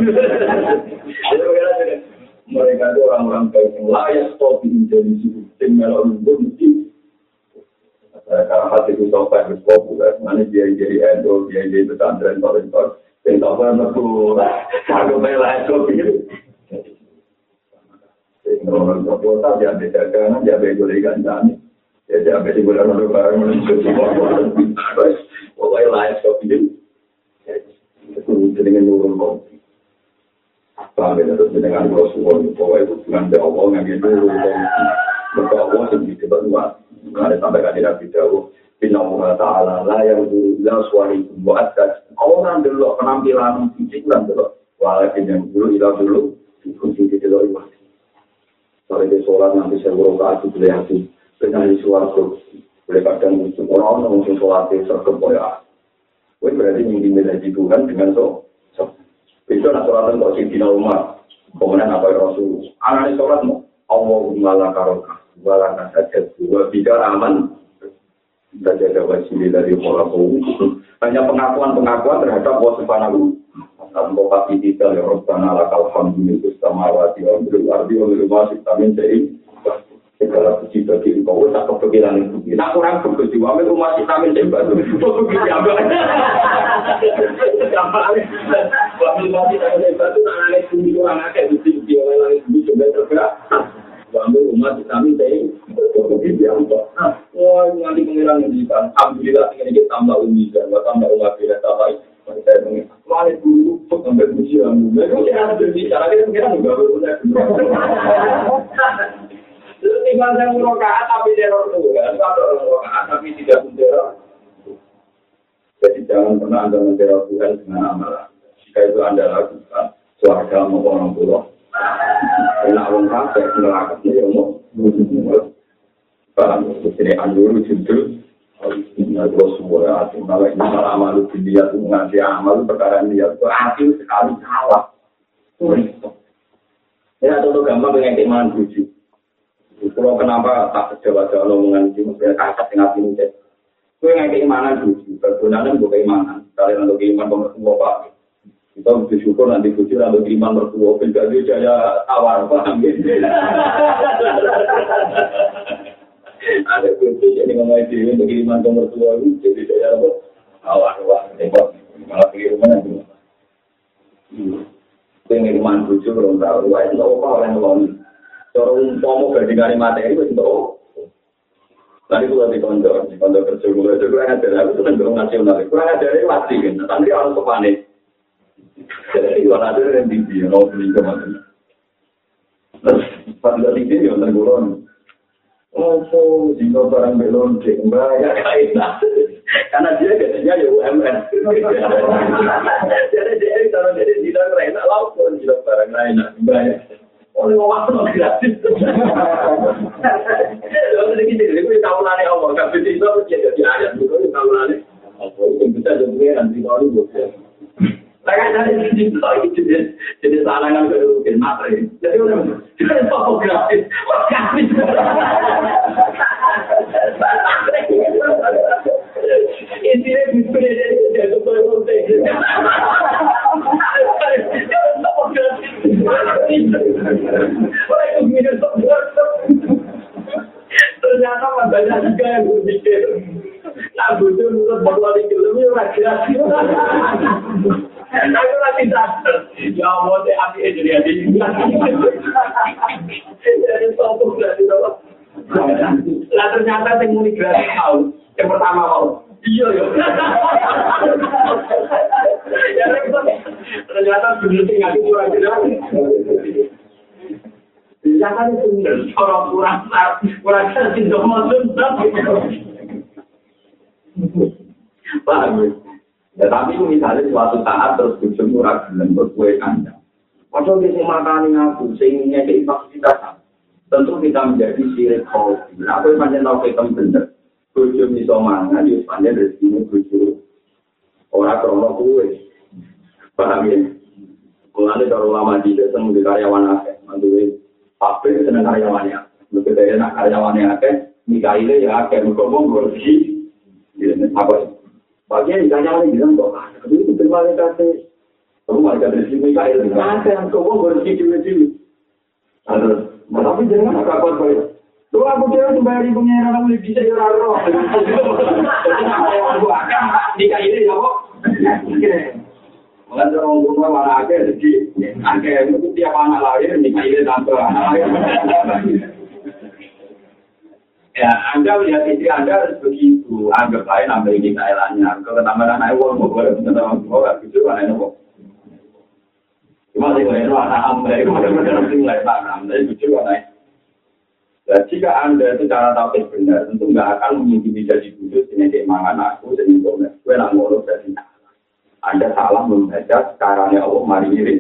mereka itu orang-orang baik yang layak kau bikin jadi sistem melalui bukti karena hati itu sampai ke kopi kan mana dia jadi endo dia jadi pesantren kalau itu yang tahu kan aku kalau main lain kau pikir orang tua kota dia ambil dagangan dia ambil gulai gantan dia ambil di bulan lalu barang menunggu di bawah terus kalau main lain kau itu dengan nurul kopi Sampai terus dengan Rasulullah, pokoknya itu dengan Allah yang itu. Mereka Allah sampai kan tidak. Bina Allah Ta'ala la yang wa atas. Orang dulu penampilan fisik kan dulu. Walaupun yang dulu ila dulu kunci di dulu. Soalnya sholat nanti saya buruk ke hati boleh hati. Dengan di suaraku. Boleh kadang muncul orang mungkin sholat di sergap ya. Gue berarti ingin menjadi Tuhan dengan so. Itu nak sholat kok sih dina umat. Kemudian apa ya Rasul? Anak sholat mau. Allahumma la karoka. Wala nasajat. Wa bidar aman. saja ada wajib dari molaku hanya pengakuan-pengakuan terhadap Allah Subhanahu tanpa pasti kita ya Rabbana lakal hamdu itu samawati wa bil ardi wa bil masjid amin jadi segala puji bagi engkau tak kepikiran itu nak kurang bagus di wame rumah kita amin jadi batu begitu apa wame masjid amin batu nak nangis bumi orang akeh bukti bukti orang lain bumi dari begitu ya Wah, nanti pengiran ngendikan. Alhamdulillah ini kita tambah umi dan tambah umat bila tambah dulu kok sampai puji kamu. Nah, itu saya harus berbicara kita pengiran juga berusaha. Tinggal saya murokaat tapi teror tuh kan. Kalau murokaat tapi tidak menteror. Jadi jangan pernah anda menteror Tuhan dengan amalan. Jika itu anda lakukan, suarga maupun orang tua. Enak wong kabeh neraka iki yo Paham, ini anjur judul Inna terus semua hati malah ini malah amal dunia itu mengaji amal perkara dia itu hati sekali salah. Ya contoh gampang dengan keimanan buju. Kalau kenapa tak sejauh-jauh omongan ini maksudnya kasar dengan hati ini. Kue nggak keimanan buju, bergunakan bukan keimanan. Kalian untuk keimanan pemerintah pak. kita bersyukur nanti bujur atau iman mertua. Beda dia jaya tawar paham ada kunci ini ngomong itu untuk iman ke mertua itu jadi jaya apa tawar repot malah pergi rumah nanti pengen iman bujur belum tahu. Wah itu apa orang cara umpama bandingane materi wis entuk Tadi gue lagi kondor, kondor kerja gue itu kurang ajar, aku tuh kondor nasional, kurang ajar ini mati kan, tapi orang tuh panik. Jadi gue nanti ada yang tinggi, yang mau beli ke. Terus, pas gak tinggi, dia nanti bulan. Oh, so, di belon yang cek, mbak, ya kain Karena dia gajinya ya UMN. Jadi dia bisa menjadi di dalam rena, laut pun di dalam barang lain, mbak, ya. Oleh wong aku nang gratis. Lalu iki dhewe kuwi taunane Allah kabeh itu jadi ayat kuwi taunane. Apa itu bisa jadi nanti kalau bocah. Lagi dari sisi lagi jadi jadi sarangan ke mungkin materi. Jadi orang kita foto gratis, gratis. Intinya bisa jadi jadi Ternyata banyak juga yang berpikir. Nah, butuh untuk bawa di film lagi-lagi. Aku lagi sadar. Ya Allah, saya api aja dia di Jadi sopuk dari bawah. Lah ternyata yang muni gratis. Yang pertama mau. Iya ya. Ternyata bener sing aku kurang jelas. Ternyata itu orang kurang kurang sih dong Paham ya? Ya tapi misalnya suatu saat terus bujuk murah gelem berkue kandang. Padahal dia aku, sehingga fasilitas. tentu kita menjadi sirik hobi. Nah, aku panjang tahu kita bener. bojo bisa mangan yo pancen rezekine bojo ora krono kuwe paham ya Mulanya kalau lama di desa mungkin karyawan akeh, mantuwe pape seneng karyawannya. Mungkin dia enak karyawannya akeh, nikahile ya akeh, mungkin kau mau bersih. Apa? Bagian nikahnya lagi bilang kok, tapi itu terima kasih. Kamu mau dikasih sih nikahile, nikahnya kau mau bersih juga sih. Ada, tapi jangan kakak kau Lu aku bayar ibu ngira kamu lebih bisa ya roh. Aku akan nikah ini ya kok. Mulai orang rumah mana ada jadi ada itu tiap anak lahir nikah ini anak Ya, Anda lihat istri Anda harus begitu. Anggap lain ambil ini kailannya. Kalau ketambahan anak uang, mau boleh bisa orang tua, gitu kan ini kok. Cuma sih kalau anak ambil, itu benar-benar tanam. Lucu kan Nah, jika Anda itu cara tahu benar, tentu nggak akan mengintimidasi kudus ini dia mangan aku, dan itu gue nak ngurus dari Anda salah membaca caranya Allah mari ini.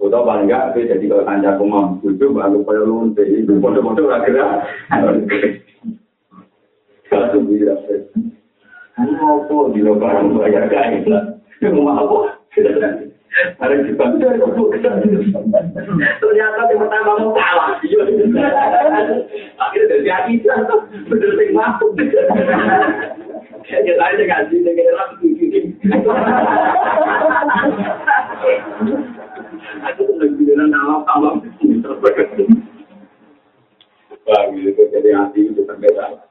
Atau gue jadi kalau tanya aku mau bujuk, pada lu jadi bodoh-bodoh lah kira. Satu bila Ini apa di lebaran bayar kain lah. Mau apa? Ada di Ternyata yang pertama mau kalah. Akhirnya dari hati bener sing masuk. Ya saya nggak sih orang Aku tuh bilang nama sama Bang, itu jadi hati itu berbeda.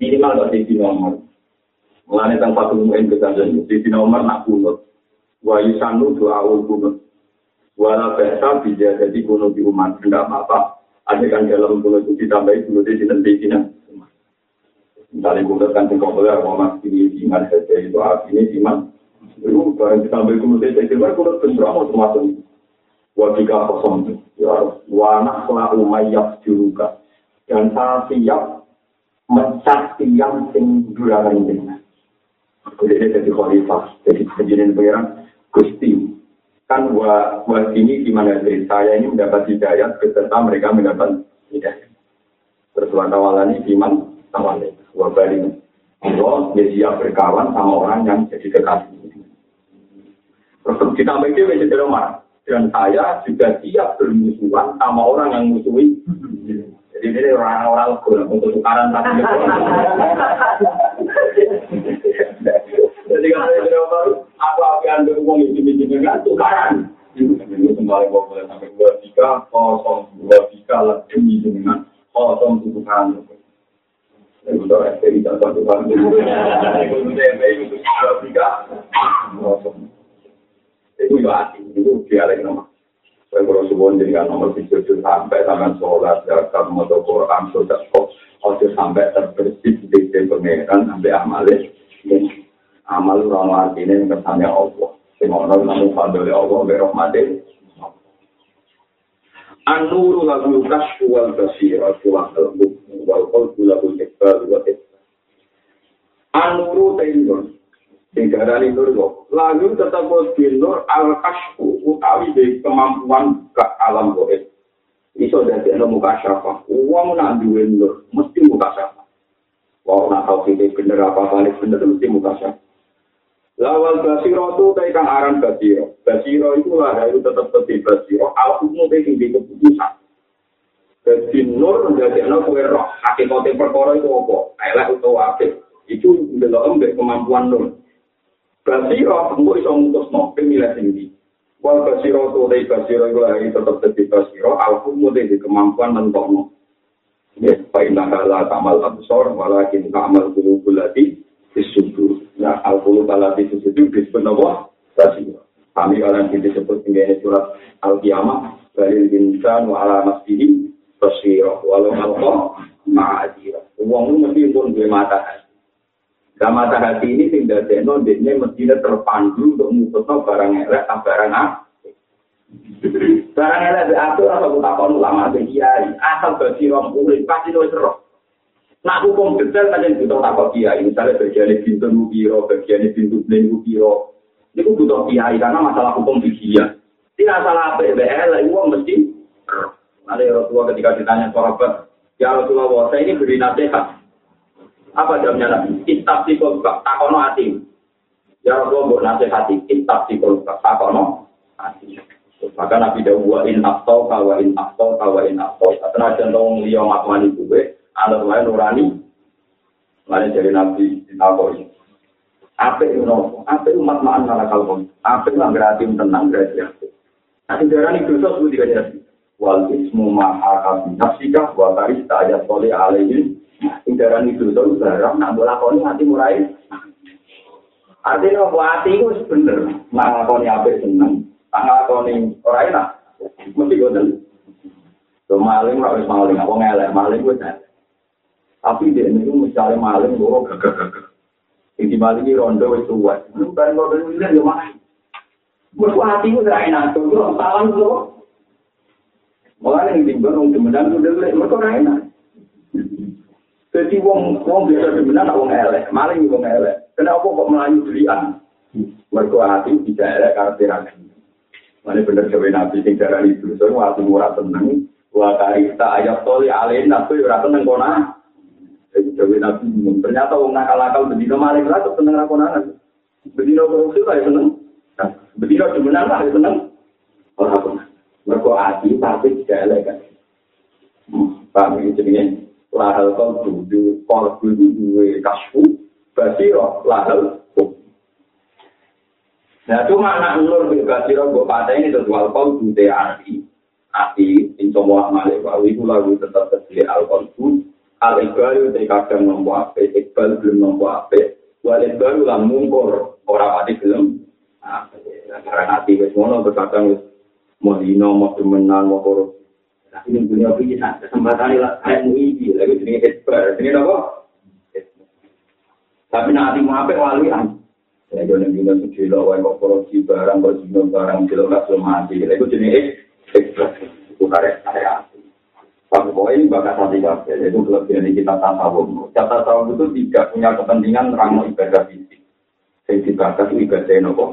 Minimal di nomor. Mulanya kita di nomor nak. Wa yusanu doa ulkunut wala bahasa bisa jadi kuno di umat. Enggak apa-apa. Ada kan dalam kuno itu ditambahi kuno di sini di sini misalnya kuno kan boleh mau mas ini iman saja itu artinya iman itu barang ditambahi kuno di sini kuno kuno besar mau termasuk wajika kosong ya wana kela umayyab juruka. Dan saya siap mencak tiang sing duranan ini. Jadi jadi khalifah, jadi kejadian pengiran, Gusti. Kan wa, wa ini gimana dari saya ini mendapat hidayah beserta mereka mendapat hidayah. Terus wa tawalani iman tawalani. Wa balik. Allah dia siap berkawan sama orang yang jadi kekasih. Terus kita mikir menjadi lemah. Dan saya juga siap bermusuhan sama orang yang musuhi. Jadi ini orang-orang untuk tukaran tapi Jadi kalau baru, apa apa yang berhubung itu dengan tukaran. Itu kembali boleh sampai dua tiga kosong dua tiga lebih dengan kosong tukaran. Udah SPI dan tukaran. Itu udah SPI untuk dua tiga. Itu ya itu nomor. Saya kalau dengan nomor tujuh sampai tangan sholat, zakat, motor Quran, sudah kok, sampai terbersih di pengeran sampai amalnya. Amal ora artine kersane Allah. Sing ana namu fadhole Allah be rahmate. An-nuru lagu kasfu wal basira wa qalbu wal qalbu lahu ikbal wa An-nuru tayyibun. Sing darani nur kok. Lagu tetap kudu nur al-kasfu utawi de kemampuan ke alam goib. Iso dadi ana muka syafa. Wong nak duwe nur mesti muka syafa. Wong nak tau bener apa balik bener mesti muka syafa. Lawal basiro itu kang aran basiro. Basiro itu lah itu tetap seperti basiro. Al umum itu di keputusan. Jadi nur menjadi anak kue roh. Hakikatnya perkara itu apa? Elek atau aktif. Itu belum ambek kemampuan nur. Basiro tunggu iso ngutus no. Pemilih tinggi. Wal basiro itu dari basiro itu lah tetap seperti basiro. Al umum itu kemampuan mentok no. Ya, Pak Indah Allah tamal absor, walakin bulu bulati, disudur. Ya, al-qulu balati disudur disebut apa? Basiro. Kami orang yang disebut ini surat al-qiyamah. Balil insan wa ala nafsihi basiro. Walau alqa ma'adira. Uang itu mesti pun dua mata hati. Nah, mata hati ini tidak ada, dia mesti terpandu untuk mengusutkan barang elek barang apa. Barang elek diatur atau takon ulama kiai asal basiro murid pasti itu serok. Nah hukum detail kan yang butuh takut kiai, misalnya bagian pintu biro, bagian pintu bling biro, ini butuh kiai karena masalah hukum fikih. Tidak salah PBL, uang mesti. Ada Rasulullah ketika ditanya sahabat, ya Rasulullah, saya ini beri nasihat. Apa jawabnya Nabi? Kitab si kolbak, takono hati. Ya Rasulullah, buat nasihati. Kitab si kolbak, takono hati. Maka Nabi Dawud wa in aftau wa in aftau wa in aftau. Tenajan tong liya makmani gue, alat lain nurani. Lain dari Nabi ditakoi. Apa itu nopo? Apa itu umat ma'an malah kalbon? Apa itu nggak tenang berarti apa? Nanti darah ini dosa sebut tiga jenis. Wal ismu maha kabi nafsika wa karis ta'ayat soli alaihin. Ini darah ini dosa barang, nak boleh kau murai. Artinya hati itu bener. Nak kau apa seneng. tanggal koni orang enak mesti goten so maling wis maling apa ngelek maling wis tapi dia ini misalnya maling gue gagah gagah ini maling ini rondo wis tua lu kan rondo ini dia maling buat hati gue udah enak tuh gue salam tuh Mulai yang timbul wong demenan udah boleh mereka ora enak. Jadi wong wong biasa demenan wong elek, maling wong elek. Kenapa kok melayu belian? Mereka hati tidak elek karena Mana bener gawe nabi sing darah itu, so waktu murah tenang, wa karista ayat toli alain nabi ora tenang kona. Jadi gawe nabi ternyata wong nakal-nakal bedino maling lah tuh tenang rakonan. Bedino korupsi lah ya tenang. Bedino cumanan lah ya tenang. Ora tenang. Mereka hati tapi tidak elegan. Paham ini jadinya lahal kau dulu, kalau dulu dua kasfu, basiro lahal Nah, cuma anak nur juga siro gue pada ini terus alkohol bude arti, arti incomo amale bahwa itu lagu tetap terjadi alkohol al iqbal itu kadang nompo ape, iqbal belum nompo ape, wal iqbal lah mungkur orang mati belum. Karena hati wes mono berkadang wes mau dino mau temenan mau korup. Tapi ini punya bisa kesempatan lah MUI lagi ini iqbal, ini apa? Tapi nanti mau apa walian? Ya yo ning dina suci lo wae kok korupsi barang kok dino barang kilo kasus mati. Lha iku jenenge ekspresi. Iku satu poin bakat hati kafir itu kelebihan kita tasawuf. Kata tasawuf itu tidak punya kepentingan rangka ibadah fisik. Yang dibakat itu ibadah ini kok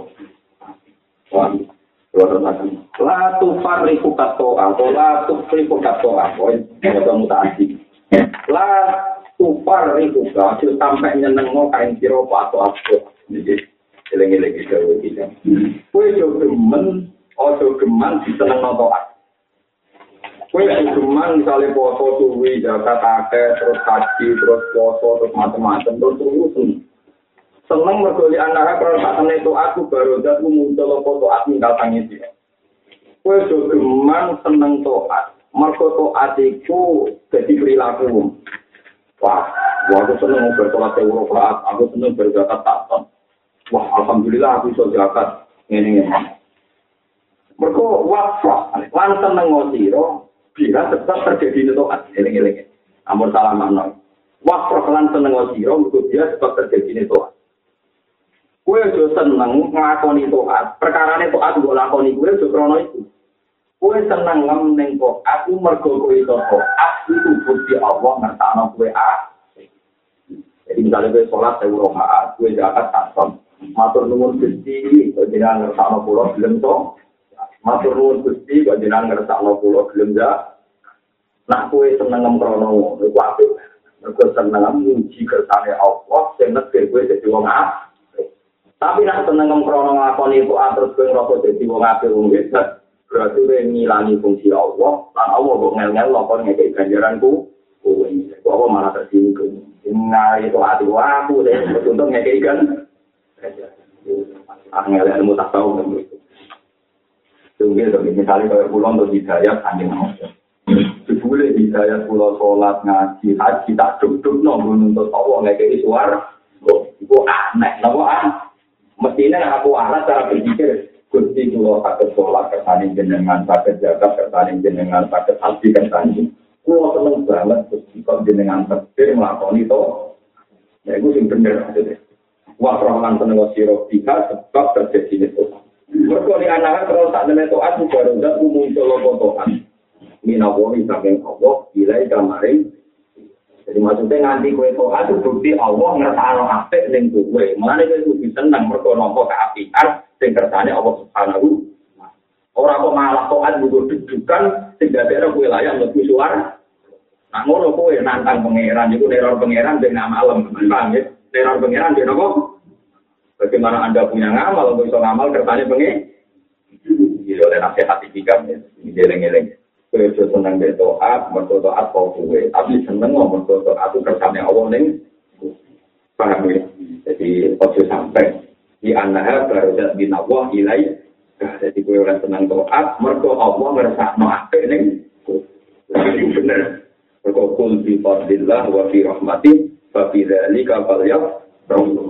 luar biasa. La tufar riku kato aku la tufar riku kato aku ini ada mutasi. La tufar riku kato sampai nyeneng mau kain siro pato aku jadi ilang-ilang itu kita. Gue juga demen ojo geman di seneng nonton Kue itu cuma misalnya poso suwi, jaka kakek, terus kaki, terus poso, terus macam-macam, terus tunggu seneng. Seneng mergoli anaknya karena tak itu aku baru jatuh muncul apa toat minta tangis ya. Kue itu seneng toat. Mergo toat itu jadi perilaku. Wah, wah aku seneng mau bertolak ke Eropa, aku seneng berjakat takton. Wah, alhamdulillah aku bisa jakat. Ini, ini. Mergo wafah, lantan ngosiro, Bila tetap terjadi itu tobat, eling-eling. Amur salah makna. Wah, perkelan seneng wa siro, untuk dia tetap terjadi itu tobat. Kue juga seneng ngelakoni tobat. Perkara ini tobat gue lakoni, kue juga krono itu. Kue seneng ngemeneng tobat, aku mergoko itu tobat, itu bukti Allah ngertana kue a. Ah. Jadi misalnya kue sholat, saya urung a, kue jahat, tak. Matur nungun sisi, kue jenang ngertana pulau, belum tobat. Matur nuwun Gusti jenengan ngersakno kula gelem ya nak kowe seneng ngemrono iku apik. Mergo seneng muji kersane Allah sing nekir kowe dadi wong apik. Tapi nak seneng ngemrono ngakoni iku atur kowe ngrasa dadi wong apik wong hebat. Berarti kowe ngilangi fungsi Allah lan Allah kok ngel-ngel kok ngekek ganjaranku. Kowe kok apa malah tersinggung? Nah, itu hati aku deh, untuk ngekei kan. Angel ilmu tak tahu Tunggu tapi misalnya kalau pulau untuk hidayat anjing mau. Sebule hidayat pulau sholat ngaji haji tak duduk nunggu untuk tahu nggak kayak suara. Itu aneh, nopo aneh. Mestinya aku alat cara berpikir. Gusti pulau sakit sholat kesaning jenengan sakit jaga kesaning jenengan sakit haji kesaning. Pulau seneng banget Gusti kok jenengan terpikir melakukan itu. Ya itu yang benar maksudnya. Wah, rohman seneng siro bika sebab terjadi itu. Mereka di anak terus tak nemen toat baru dak muncul lopo toat. Minawori saking Allah bilai kamarin. Jadi maksudnya nganti kue toat itu bukti Allah ngertano apik ning kowe. Mulane kowe kudu seneng mergo nampa kaapian sing kersane Allah Subhanahu Orang kok malah toat juga dudukan tidak ada wilayah lebih suara. Nah ngono kowe nantang pangeran itu teror pangeran dengan malam, paham ya? Teror pangeran dia nopo? Bagaimana anda punya ngamal, untuk bisa ngamal kertanya pengen? Iya, oleh nasihat tiga ya. Ini geleng-geleng. Kowe aja seneng mbek taat, mergo taat kok kowe. Tapi seneng ngomong taat itu kersane Allah ning paham ya? Jadi ojo sampai di anaha barajat bin Allah ilai. Jadi kowe ora seneng taat, mergo Allah ngersakno apik ning bener. Mergo kul bi fadlillah wa fi rahmati fa fi dzalika falyaf Jadi seneng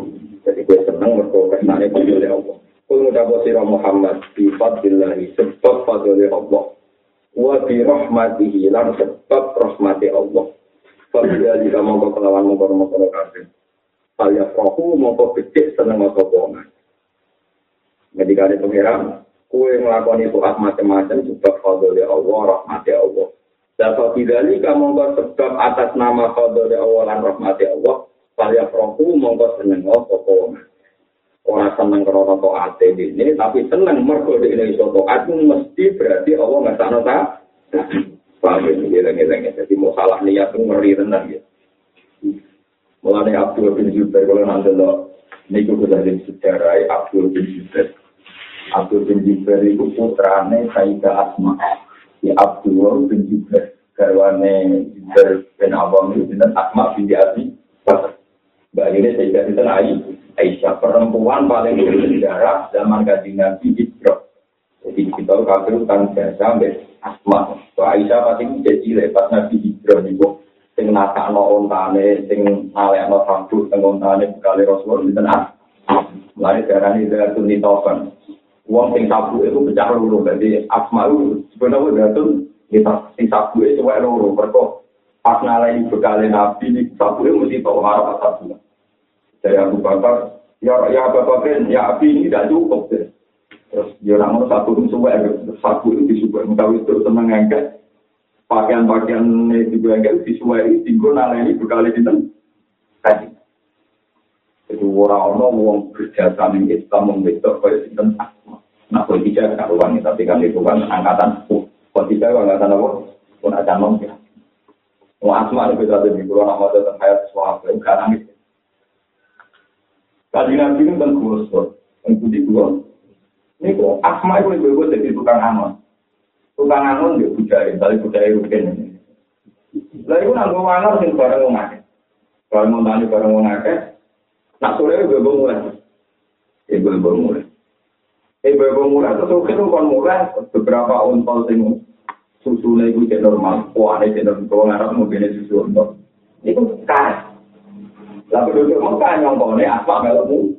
mergo kersane oleh Allah. Kul ngudapo sira Muhammad bi fadlillah sebab fadlile Allah. Wa bi rahmatihi lan sebab rahmati Allah. Fa fi dzalika mongko kelawan mongko-mongko kabeh. Falyaf rohu mongko becik seneng apa wong. Ketika ada pengiran, kue melakukan itu macam-macam sebab fadlile Allah, rahmati Allah. Dapat bidali kamu sebab atas nama khadari awalan rahmati Allah. Saya prohu mongko seneng sopo Orang seneng krono to ate ini, tapi seneng mergo ini sopo aku mesti berarti Allah nggak sana tak. Paham ini geleng-geleng Jadi mau salah niat itu ngeri tenang ya. Mulai Abdul bin Zubair kalau nanti lo niku sudah jadi sejarah Abdul bin Zubair. Abdul bin Zubair itu putrane Sayyidah Asma. di Abdullah bin Jubair garwane Jubair bin Abang itu Asma bin Abi Mbak ini saya kasih tenai Aisyah perempuan paling bersejarah zaman kaji Nabi Hijrah. Jadi kita kafir kan biasa sampai Asma. So Aisyah pasti jadi lepas Nabi Hijrah itu sing nasakno ontane, sing nalekno sabuk teng ontane bekale Rasul dinten Asma. Lari darani dari Tunitokan. Uang sing sabu itu pecah loro, jadi asma itu sebenarnya datun kita sing itu wae loro, berkok pas nalai bekali nabi ini itu mesti tahu harap sabu. Aku bakar, ya ya bapak ben, ya api ini tidak cukup deh. Terus dia orang sabu itu suwe, sabu itu disuwe, engkau itu seneng ngangkat pakaian-pakaian juga enggak disuwe, tinggal nalai ini bekali di tadi. Jadi orang-orang wong kerja sama Islam membentuk kaya sinten asma. Nah, politika karuan tapi kan itu kan angkatan politika angkatan apa? Pun ada nom ya. Mau asma itu bisa jadi kalau nama tentang hayat suara itu Kali nabi ini tentang gua sport, tentang budi gua. Ini kok asma itu gue gue jadi tukang angon. Tukang angon dia budaya, tapi budaya rutin ini. Lalu gue nanggung angon sih bareng mau ngake. Kalau mau tanya bareng mau ngake, nak sore gue gue mulai. Ini gue gue mulai. Ini gue gue mulai, terus gue tuh kan mulai beberapa untol sih susu nih gue normal, kuahnya jadi normal, gue ngarap mau susu untol. Ini gue. Dulu mau kan nyongkone apa melemu.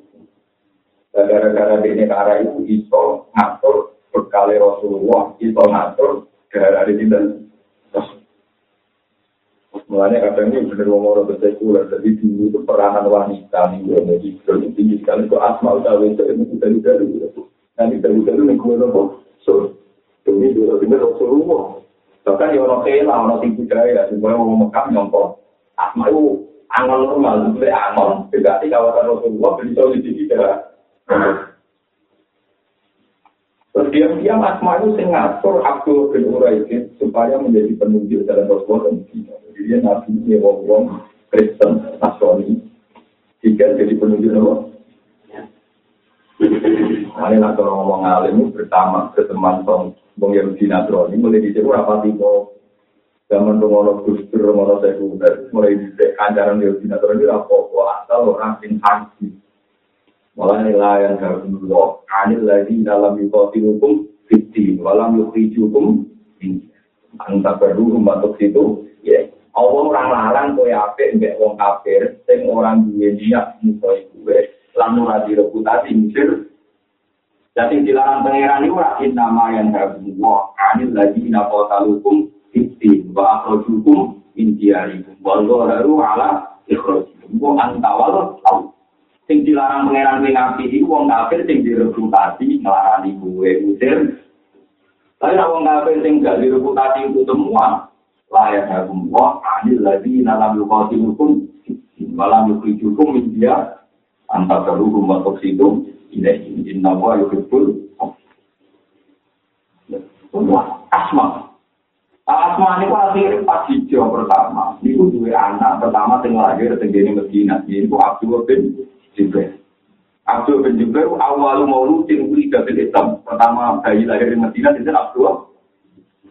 Gara-gara ini cara itu iso ngatur berkali Rasulullah, iso ngatur gara-gara di Mulanya kadang ini benar ngomong orang bersekuler, jadi dulu itu peranan wanita nih, gue mau itu tinggi sekali, itu asma utawa itu itu dari dari nanti dari dari nih gue nopo, so ini dulu bener Rasulullah. Bahkan ya orang kela, orang tinggi budaya, semuanya mau mekam nyongkok, asma itu angon normal, itu angon, berarti kawasan Rasulullah, jadi tahu di sini Terus diam-diam Asma itu ngatur Abdul bin Uraidin supaya menjadi penunjuk dalam Rasulullah dan. Jadi dia nabi ini wong Kristen, Nasrani. Jika jadi penunjuk apa? Ini nak ngomong alim bersama berteman tong Bung Yahudi Nasrani mulai dicek apa tipe zaman pengono Gustur, pengono sekunder, mulai dicek kancaran Yahudi Nasrani apa asal orang sing haji. Malah nilai yang harus dulu. Anil lagi dalam yukoti hukum fiti, walam yukti hukum Antara perlu membantu situ, ya. Allah orang larang kue ape mbek wong kafir, sing orang duwe niat musuh gue, lalu radi reputasi misir. Jadi dilarang pangeran itu nama yang harus dulu. Anil lagi napota hukum fiti, wa akhroj hukum intiari, wa haru ala ikhroj. Wa antawal tau. sing dilarang pangeran ning api iku wong kafir sing direputasi nglarani kuwe usir. Tapi nek wong kafir sing gak direputasi itu semua layak hukum wa anil ladzi dalam yukati hukum malam yukati hukum dia terhukum untuk situ ini inna wa yuhibbul Semua asma. Asma ini akhir pas hijau pertama. Itu dua anak pertama tinggal lahir tinggal di Medina. Ini Abdul bin Jibril. Abdul bin Jibril awal mauludin ulida bil Islam. Pertama bayi lahir di Medina itu Abdul.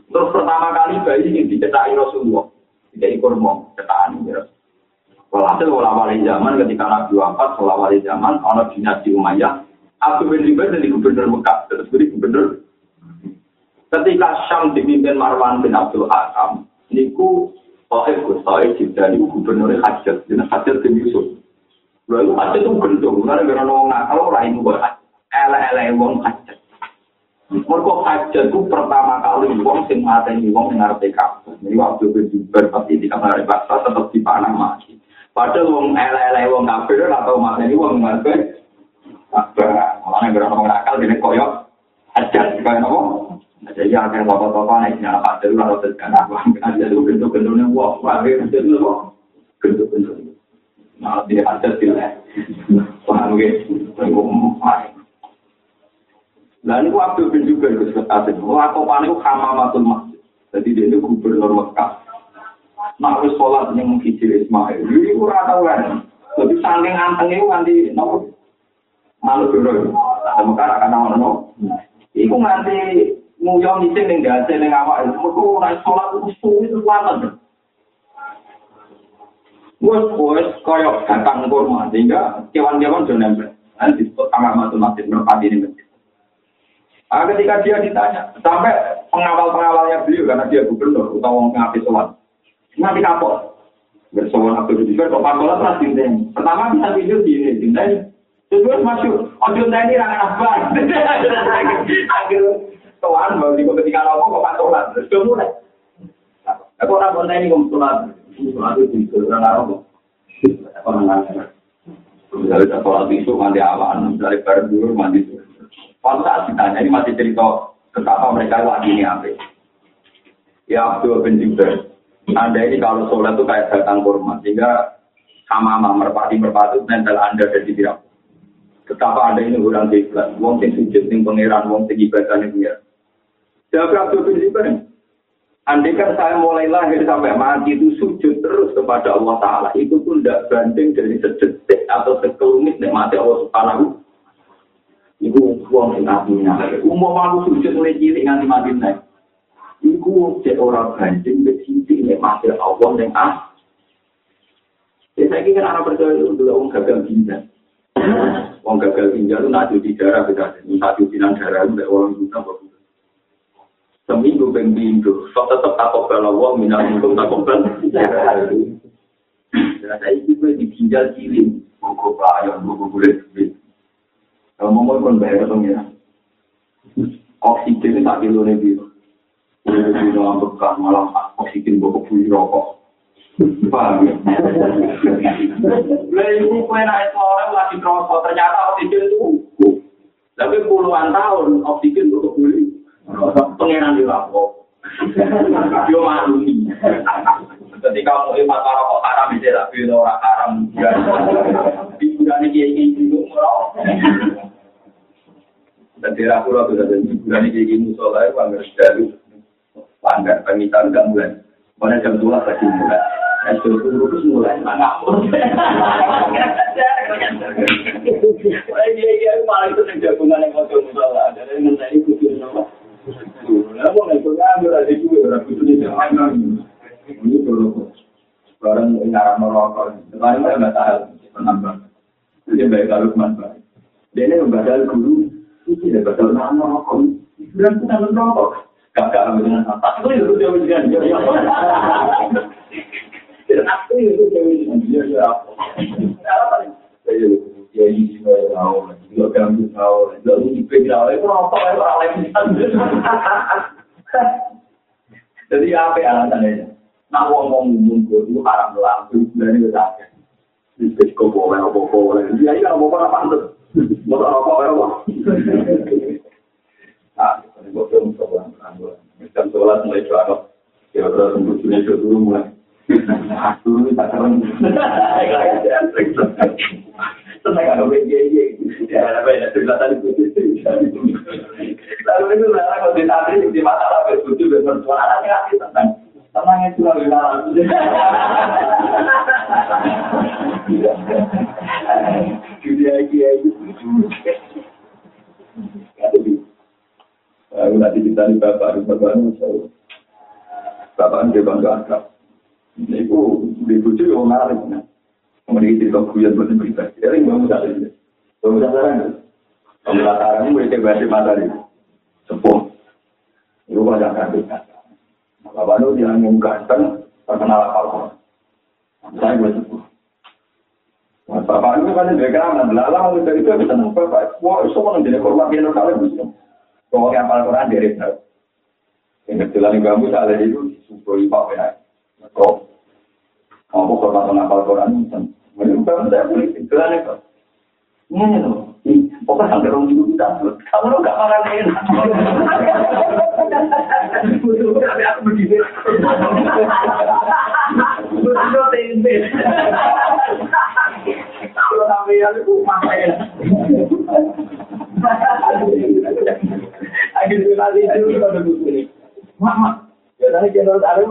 Terus pertama kali bayi ini dicetak Rasulullah. Tidak kurma, cetakan ini. Walhasil wali zaman ketika Nabi wafat, wali zaman, ada dinasti Umayyah, Abdul bin Jibril jadi gubernur Mekah, terus jadi gubernur Ketika Syam dipimpin Marwan bin Abdul Hakam, niku Sohaib Gus Sohaib Jibda niku gubernur Hajat, dan Hajat bin Yusuf. Lalu Hajat itu gendong, karena karena orang nakal orang itu buat ele-ele wong Hajat. Mereka Hajat itu pertama kali wong sing ini wong ngerti kabel. Jadi waktu berjumpa pasti di kamar bahasa tetap di panah mati. Padahal wong ele-ele wong kafir atau mata ini wong ngerti kabel. Malah negara orang nakal jadi koyok Hajat, kayak apa? Jadi akan bapak-bapak naik nyala pada dulu atau terkena aku ada itu bentuk-bentuknya wah wah itu itu loh bentuk-bentuk nah dia ada sila paham gitu main Nah ini waktu bin juga itu itu. Wah, kau panik hamamatul masjid. Jadi dia itu gubernur Mekah. Nah, harus sholat yang menghijir Ismail. Ini kurang tahu kan. Jadi saking anteng itu nanti nopo malu dulu. Ada Mekah akan nama Iku nanti nguyong ngising ning gase ning awak itu mergo ora salat itu suwi kuwatan Wes wes koyok datang kurma sehingga kewan-kewan sudah nempel. Nanti disebut alamat masjid merpati ini masjid. Ah, ketika dia ditanya, sampai pengawal-pengawalnya beliau karena dia gubernur atau orang ngapain sholat, nanti kapok. Bersowan di sini, kok pakola pernah cintain. Pertama bisa video di ini, cintain. Terus masuk, ojo ini rangan apa? Akhir Tuhan mau di ketika nopo kok patolan terus dia mulai. Aku orang pun ini ngomong sholat, sholat itu di orang nopo. Orang lain. Misalnya sholat itu mandi awan, dari baru mandi. Kalau saat ditanya ini masih cerita betapa mereka lagi ini apa? Ya Abdul bin Jibril. Anda ini kalau sholat itu kayak datang kurma, sehingga sama sama merpati merpati nempel Anda dari tidak. Betapa Anda ini kurang ikhlas, wong sing sujud ning pangeran, wong sing ibadah pangeran. Abdul bin Jibril. Andai kan saya mulai lahir sampai mati itu sujud terus kepada Allah Ta'ala. Itu pun tidak banding dari sedetik atau sekelumit mati Allah Subhanahu Iku uang yang artinya. Umum aku sujud mulai cilik nganti mati naik. Iku cek orang banding besiti mati Allah yang ah. Ya saya kira anak percaya itu adalah orang gagal ginjal. Orang gagal ginjal itu nak di darah beda. Satu bilang darah itu orang buta seminggu bimbingu. Sok tetap takut kalau wong, minal minggu takut bela. Ada itu gue di ginjal kiri. Buku bayar, buku kulit. Kalau mau mau pun bayar dong ya. Oksigen tak kilo nih bi. Udah di dalam bekas malam oksigen buku puji rokok. Paham ya? Lalu ibu gue naik sore lagi rokok. Ternyata oksigen itu tapi puluhan tahun oksigen untuk kulit. Pengenan di lapo. Yo maklumi. Ketika mau imat para kok haram itu lah, bila orang haram. Hiburan ini kayak gini dulu, murah. Dan di aku sudah jadi hiburan ini kayak gini, musola itu anggar sedalu. Langgar, permintaan gak. Mana jam lagi mulai. Es itu terus mulai, nggak Wah, iya, iya, malah itu jagungan yang mau musola. Jadi, nanti kudu sama. Barang ngarang merokok, kemarin saya nggak tahu penambah. Jadi baik kalau manfaat. Dia ini membadal guru, itu dia badal nama merokok. Bilang kita merokok, kakak dengan apa? Itu itu dia bilang dia. Dan aku itu dia bilang dia dia apa? Apa? ya ini juga tahu, Yo kamu tahu, lo ini pegal, lo apa lo alasan? Jadi apa alasannya? Nah, gua mau ngumum gua dulu haram dalam tuh dan itu tak. Ini pesko boleh, apa boleh? Iya, iya, apa apa apa? Mau apa apa apa? Ah, ini gua belum coba ngambil. Jam sebelas mulai coba. Ya udah, tunggu sini dulu mulai. Dulu tak terang. Senang kalau begini, ya apa ya sebelah tadi Lalu itu lah kalau di tadi di masalah berbudi bersuara anaknya tentang tenang itu lagi dalam. Dunia kia itu. Aku nanti kita di bapak, bapak itu bapak dia bangga akrab. Itu di bucu yang menarik. Kemudian itu kok kuyat buat yang berita. Jadi bangun dari itu. Bangun dasaran itu. Bangun dasaran itu berita berarti mata itu. Sepuh. Itu pada akan. Maka baru dia mengungkapkan terkenal apa pun. Saya buat sepuh. Mas Bapak itu kan dia kira nggak belalang untuk dari itu bisa nggak Bapak? Wah, semua yang jadi korban dia nggak lagi. Kau yang paling kurang dari itu. Ini jalan yang bambu saya itu supaya Bapak ya. Kau kamu korban ngapal Quran. Menurut saya boleh kecilan itu. Ini loh. Pokoknya sampai orang itu kita. Kamu lo gak makan enak. Tapi aku begini. Betul tempe. Kalau sampai yang itu makan. Akhirnya nanti itu ada begini. Mama, ya tadi ada ada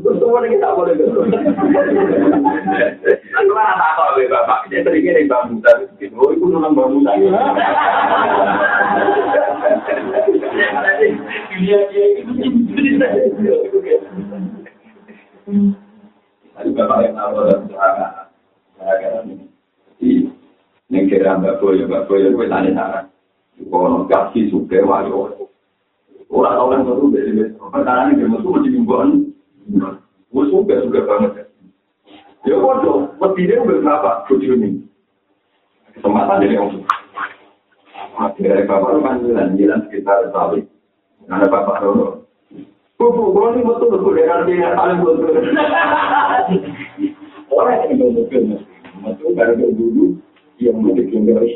terus mana kita boleh. Bapak tadi kira Musa gitu oh itu dia dia itu bapak yang tahu negara mbak Boyo. Mbak Boyo itu tanya sana kalau kasih suka wajo Orang tahu kan baru dari perkara ini dia masuk masih mingguan. Gue suka suka banget. Ya waduh, lebih dia berapa tujuh ini. Kesempatan dari orang Akhirnya bapak itu kan jalan jalan sekitar Bali. Ada bapak. Bu, bu, bu, ini betul, dari nanti yang paling betul. Orang yang baru dulu, yang mau bikin sobat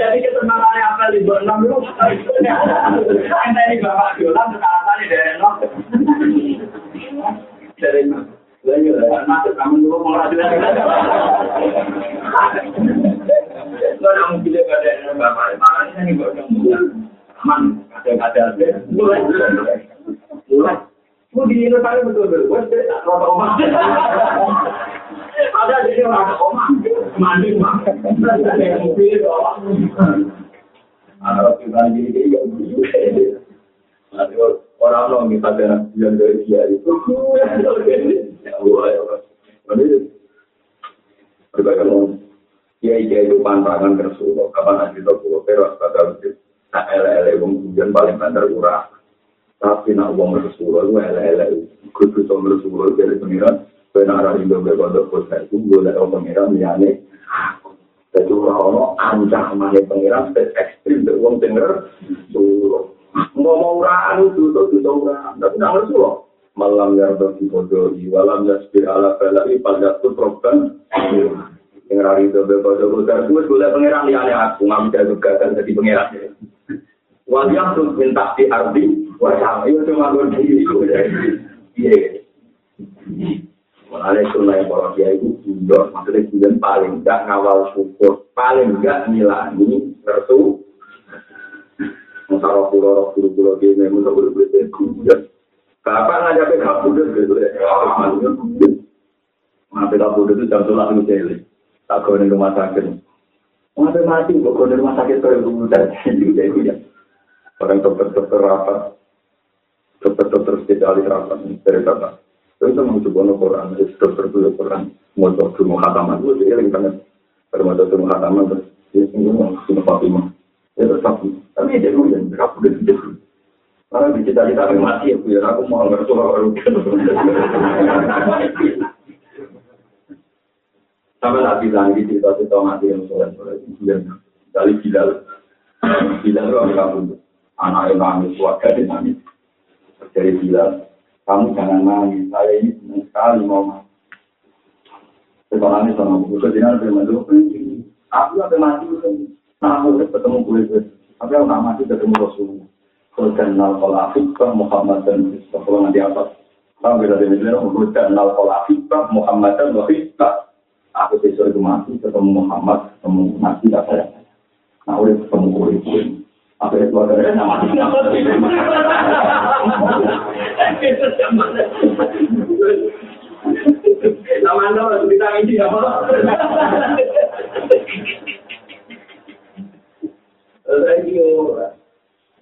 jadi ketenangannya apa di berenang itu anda ini bapak jualan sekarang tadi dari no dari no lagi lah masuk kamu dulu mau rajin lo yang pilih pada bapak makanya ini gak aman ada ada mulai mulai Gue di Indonesia betul betul, gue tak rata omah. Ada jadi orang omah, mandi mah. Ada yang mobil. Ada orang yang jadi gak begitu. Nanti orang orang kita ada yang dari dia itu, ya Allah ya Allah. Jadi berbagai orang. Ya iya itu pantangan kapan nanti peros pada tak ele-ele kemudian paling banter urah. Tapi nak wong Rasulullah itu elek-elek. Kudu sama Rasulullah dari pengiran. Benar arah Indo berkodok kota itu boleh orang pengiran liane. Jadi orang-orang ancaman pengiran spes ekstrim dari wong denger Rasulullah ngomong raan itu itu itu raan tapi nak Rasulullah malam yang berkode walam yasbir ala falai pada tuh program. Yang hari itu berkodok kota itu boleh pengiran liane aku. Nggak bisa juga kan jadi pengiran. Waliang tuh minta di arti Wah, itu gue diri. Iya. Mulai sunai para dia itu bundok, maksudnya bulan paling enggak ngawal syukur, paling enggak nilani ngertu. Masalah pulau pulau pulau dia memang tak boleh boleh kemudian. Kapan ngajak ke kabudut gitu ya? Ngapain kabudut itu jam sholat itu jeli. Tak kau rumah sakit. Ngapain mati kok kau rumah sakit kau yang ya. Orang dokter-dokter rapat, dokter-dokter spesialis rapat dari bapak. Itu memang coba no jadi dokter Quran. Mau dokter mau khataman, itu dia yang banget. Mau dokter mau khataman, terus dia tinggal mau sunnah Fatimah. Ya tetap. Tapi dia dulu yang berapa udah tidak dulu. Karena di cita cita mati ya, biar aku mau ngerti baru. Sampai tak bilang di mati yang soleh-soleh dari Bilal. Bilal itu orang kampung. Anak yang nangis, nangis. Dari Bilal, kamu jangan nangis, saya ini senang sekali mau mati. Sebenarnya sama buku kejinan bermandu, aku ada mati, nah aku ketemu kulit tapi aku nggak mati ketemu Rasulullah. Kenal aku ke Muhammad dan kalau nanti atas Sampai dari misalnya menguruskan nal kola Muhammad dan Wahibah. Aku besok itu mati ketemu Muhammad, ketemu Nabi tak saya. Nah, udah ketemu kulit Apa itu ada yang nama Nama anda kita ini apa? Lagi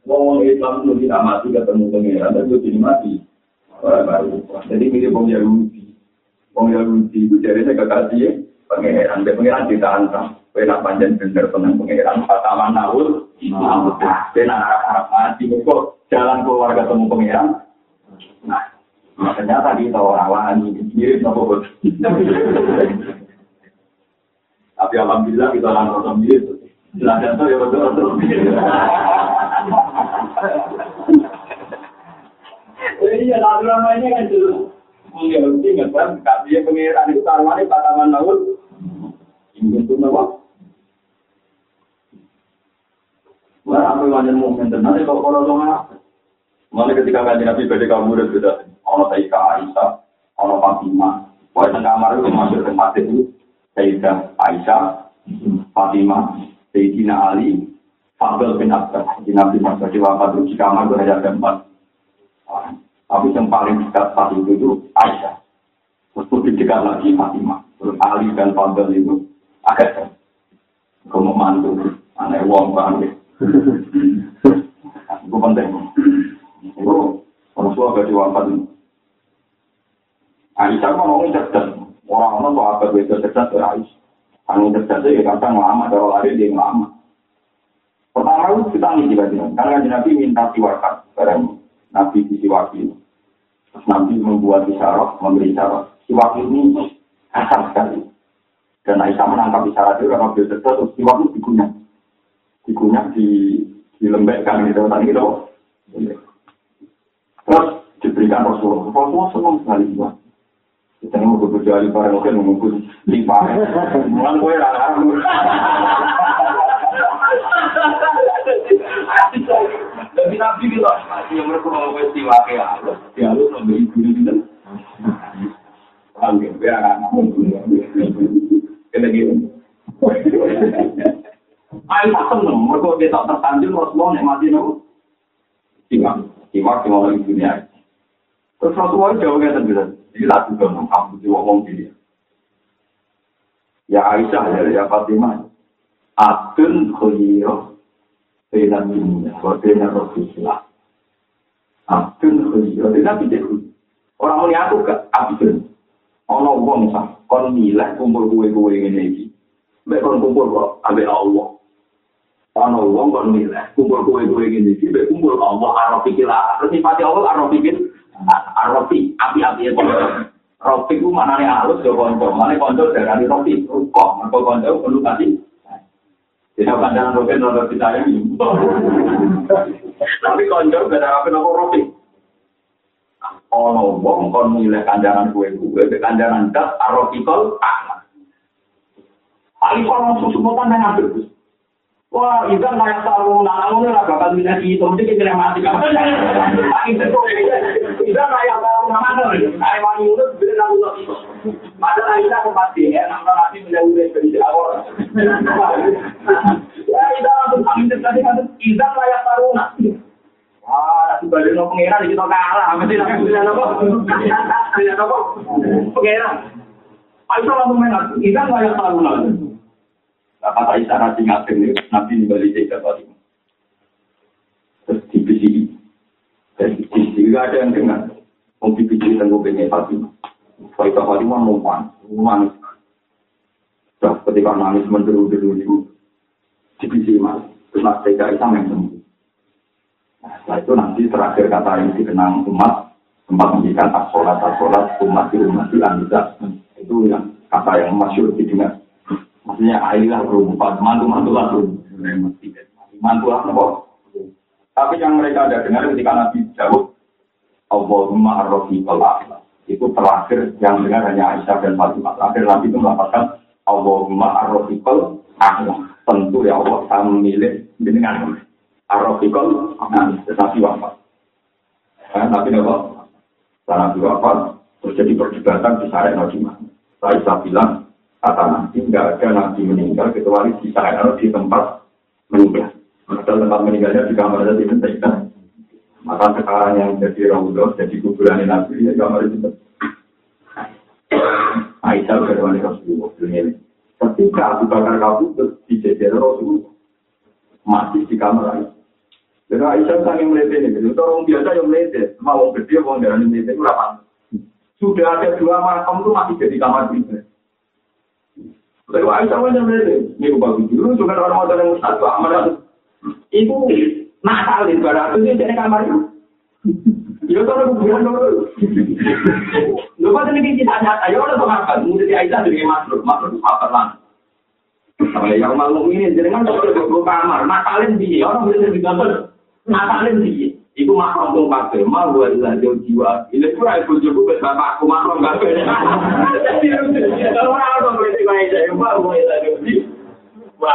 ngomong Islam itu tidak mati ketemu pengiran, tapi jadi mati. Orang baru. Jadi mirip Bung Yahudi. Bung Yahudi itu jadinya kekasih pengiran. Dia pengiran ditantang. Kena panjang bener tenang pengiran. Pertama Naul. Dia nak harap mati. Kok jalan keluar ketemu pengiran. Nah, ternyata kita orang-orang ini mirip sama Tapi alhamdulillah kita langsung mirip. Belajar tuh ya betul-betul. Iya, lalu namanya kan dulu. Mungkin ingat kan, kasih pengiran itu taruhannya tanaman laut. Ingin tuh Wah, yang ada mungkin tenang, kalau kalau dong Mana ketika kaji nabi pada kamu udah sudah, ono Sayyidah Aisyah, ono Fatimah, Wah, kamar itu masuk ke mati itu, Sayyidah Aisyah, Fatimah, Sayyidina Ali, Fadl bin Abbas, di Nabi Muhammad di wafat di kamar itu ada. Tapi yang paling dekat saat itu itu Aisyah. Terus lebih dekat lagi Fatimah. Terus Ali dan Fadl itu agak Kamu mantu, aneh wong banget. Itu penting. Itu Rasulullah gak diwafat. Aisyah kan ngomongin cerdas. Orang-orang tuh apa beda cerdas dari Aisyah. Anu terjadi ya kadang lama, kalau lari dia lama. Pertama itu kita nih juga karena Nabi minta siwakan barang Nabi di siwaki. Terus Nabi membuat isyarat, memberi isyarat. Siwak ini kasar sekali. Dan Aisyah menangkap isyarat itu karena beliau cerdas, terus siwak itu digunyah. Di dilembekkan gitu, tadi gitu. Terus diberikan Rasulullah. Rasulullah senang sekali siwak. Kita mau bekerja di para mungkin mengumpul lima. Mulan kue rara. Tapi nabi itu yang mereka mau festival kayak apa? Ya lu memberi guru gitu. Oke, biar anak Kena gitu. Ayo tak seneng, mereka dia tak tersanjung Rasulullah yang mati nopo. Timak, timak cuma lagi dunia. Terus Rasulullah jauhnya terbilang. Jadi lagu dong, kamu di ngomong gini. Ya Aisyah, ya, ya Fatimah. Adun khuyiro. Bina dunia, bina Rasulullah. Adun khuyiro. Bina tidak Orang ini aku ke Abdun. Ono wong sah, kon milih kumpul kue-kue ini. Mbak kon kumpul kok, ambil Allah. Ono wong kon milih kumpul kue-kue ini iki, mbak kumpul Allah, arah pikir lah. Terus sifati Allah, arah pikir. Rofi, api-api itu. Rofi mana nih halus ya konco, mana konco dari Rofi, kok, mereka konco perlu kasih. Tidak pandangan Rofi nonton kita yang Tapi konco beda apa nopo Rofi. Ono wong kon milih kandangan kue kue, be kandangan das arokikol anak. Alif orang susu botan yang ngambil. Wah, itu kan banyak tahu, nah, kamu ini raga kan minat itu, mesti kita yang mati kan? Izan layak taruna. Ayo mani urut, beri nanti nanti. Madan Aisyah kembali ya, nanti nanti beri awal. Ya, Izan langsung pamit dari kita. Izan layak taruna. Wah, nanti balik nopeng era, kita kalah. Nanti nanti beri nanti nopeng. Beri nanti nopeng. Pengera. Aisyah langsung main nanti. Izan layak taruna. Kata isyarat ingat ini, Nabi di balik jaga Fatimah. Terus di PCI. Dan di PCI ada yang dengar. Mau di PCI tengok pengen Fatimah. Fatimah Fatimah mau nangis. Terus ketika nangis menderu-deru itu, PCI mas. Terus nak jaga Islam yang sembuh. Setelah itu nanti terakhir kata yang dikenang umat, tempat memberikan as-sholat, as-sholat, umat di umat di Itu yang kata yang masyur didengar. Maksudnya airlah berumpat, mantu-mantu lah Mantu lah Tapi yang mereka ada dengar ketika Nabi jauh, Allahumma arrofi Itu terakhir yang dengar hanya Aisyah dan Fatimah. Terakhir Nabi itu melaporkan Allahumma arrofi Tentu ya Allah, saya memilih dengan arrofi nah, tetapi wafat. Tapi apa? Karena apa? Terjadi perdebatan di Sarek Najimah. Saya bilang, kata Nabi, nggak ada Nabi meninggal kecuali di Sarek di tempat meninggal. Padahal tempat meninggalnya di kamar jadi penting. Maka sekarang yang jadi Raudhah, jadi kuburan Nabi, ya kamar itu. Aisyah berwani Rasulullah ini. Ketika Abu Bakar kabur di jajar Rasulullah, masih di kamar Aisyah. Dan Aisyah sangat melihat ini, jadi orang biasa yang melihat, mau gede, mau darah melihat itu apa? Sudah ada dua makam itu masih jadi kamar pribadi. Lalu Aisyah mana melihat, ini bagus dulu, juga orang-orang yang mustahil, amal itu nakalin, barang itu jadi kamar itu. Ya kalau kuburan dulu. Lu kok ini kita nyata, ya udah sama kan, mungkin Aisyah jadi makhluk, makhluk apa lah. Sama yang malu ini, jadi kan kalau di kamar, nakalin dia, orang bisa digambar. Nakalin sih, itu makhluk tuh pakai, mau buat jauh jiwa. Ini pura ibu juga buat bapakku makhluk gak. Kalau orang berarti main saya mau buat jauh jiwa.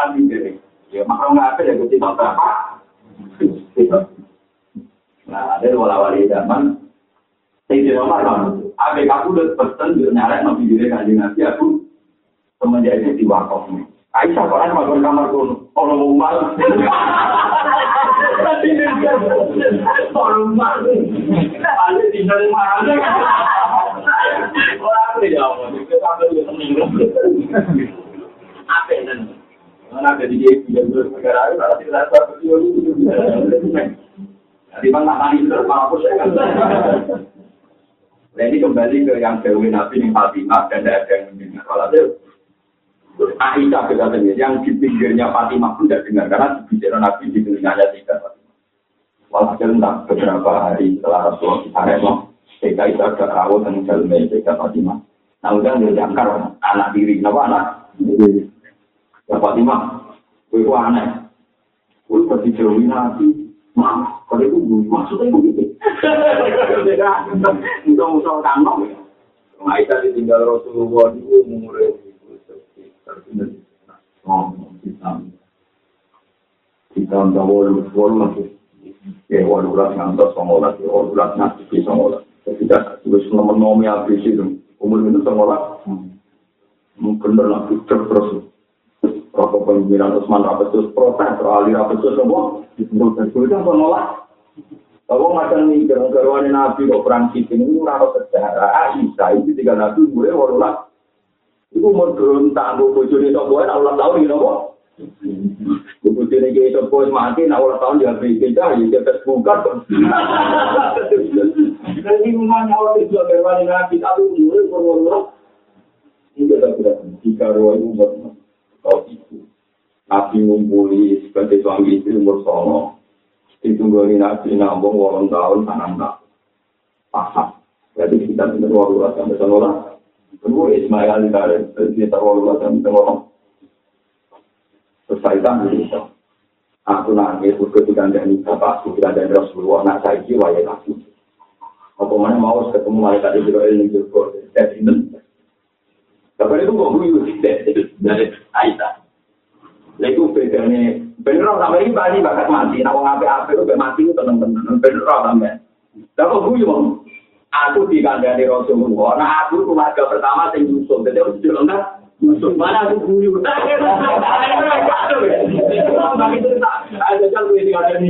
Ya makhluk gak ada ya gue tidak bapak. Nah, ada wala-wali zaman. Saya tidak marah. Abis aku udah pesen dia nyarek nabi diri kanjeng nabi aku semenjak itu di. Aisyah kok ada kamar kono, mau malu. Tapi dia malu. Ada di dalam marah. Orang itu ya itu dia seneng. Apa di dia negara itu, di ya kan. Nah kembali ke yang Dewi Nabi yang Fatimah dan ada yang mendengar. Kalau itu Aisyah berkatanya, yang di pinggirnya Fatimah pun tidak dengar karena bicara Nabi di telinganya tidak. Walhasil beberapa hari setelah Rasulullah kita remo, Sehingga itu ada rawat dan Sehingga Fatimah. Nah, udah dia jangkar anak diri, kenapa anak? Ya, Pak Timah, gue kok aneh. Gue kok dijauhin nanti. Maaf, kalau itu gue maksudnya gue gitu. Udah usah kandung ya. Nah, itu ditinggal Rasulullah di umur itu. Tapi, tapi, tapi, tapi, tapi, tapi, tapi, Ya, walulah ngantos, ngolah, ya, walulah ngantos, ngolah. Ya, tidak, terus nomor-nomor yang habis itu. umur itu semula mungkin dalam kucur terus. Rokok pemimpinan Usman Rabat terus protes terali Rabat terus semua itu kan semula kalau macam ini dalam keruan Nabi kok perang kita ini rasa sejarah. Aisyah ini tiga nabi mulai warulah itu umur belum tangguh bujuni itu buat Allah tahu ini apa? Buku sini kita pun mati, nah orang tahun dia beri kita, dia terbuka. Jadi rumahnya Allah itu berwani Nabi, tapi umurnya warulah. Ini kita tidak, jika roh itu umur, tahu itu. Nabi ngumpuli sebagai suami istri umur sono. ditunggu nabi nambung walang tahun tanam tak paham. Jadi kita benar walau sampai sekolah. Kedua Ismail dari kita walau sampai sekolah. Selesai itu. Aku nangis ketika anda ini bapak aku tidak ada Rasulullah. Nak saya kira ya aku. Apa mana mau ketemu malaikat itu ini juga. Jadi Tapi itu kok guyu dari Aisyah. Itu bedanya Bener sama ini bani bakat mati. Nah, wong ape itu mati itu tenang tenang. Bener sama. Lah kok gue mau? Aku dikandani Rasulullah. Nah, aku keluarga pertama yang Yusuf. Jadi aku bilang kan, Yusuf mana aku guyu. Ada kan gue dikandani.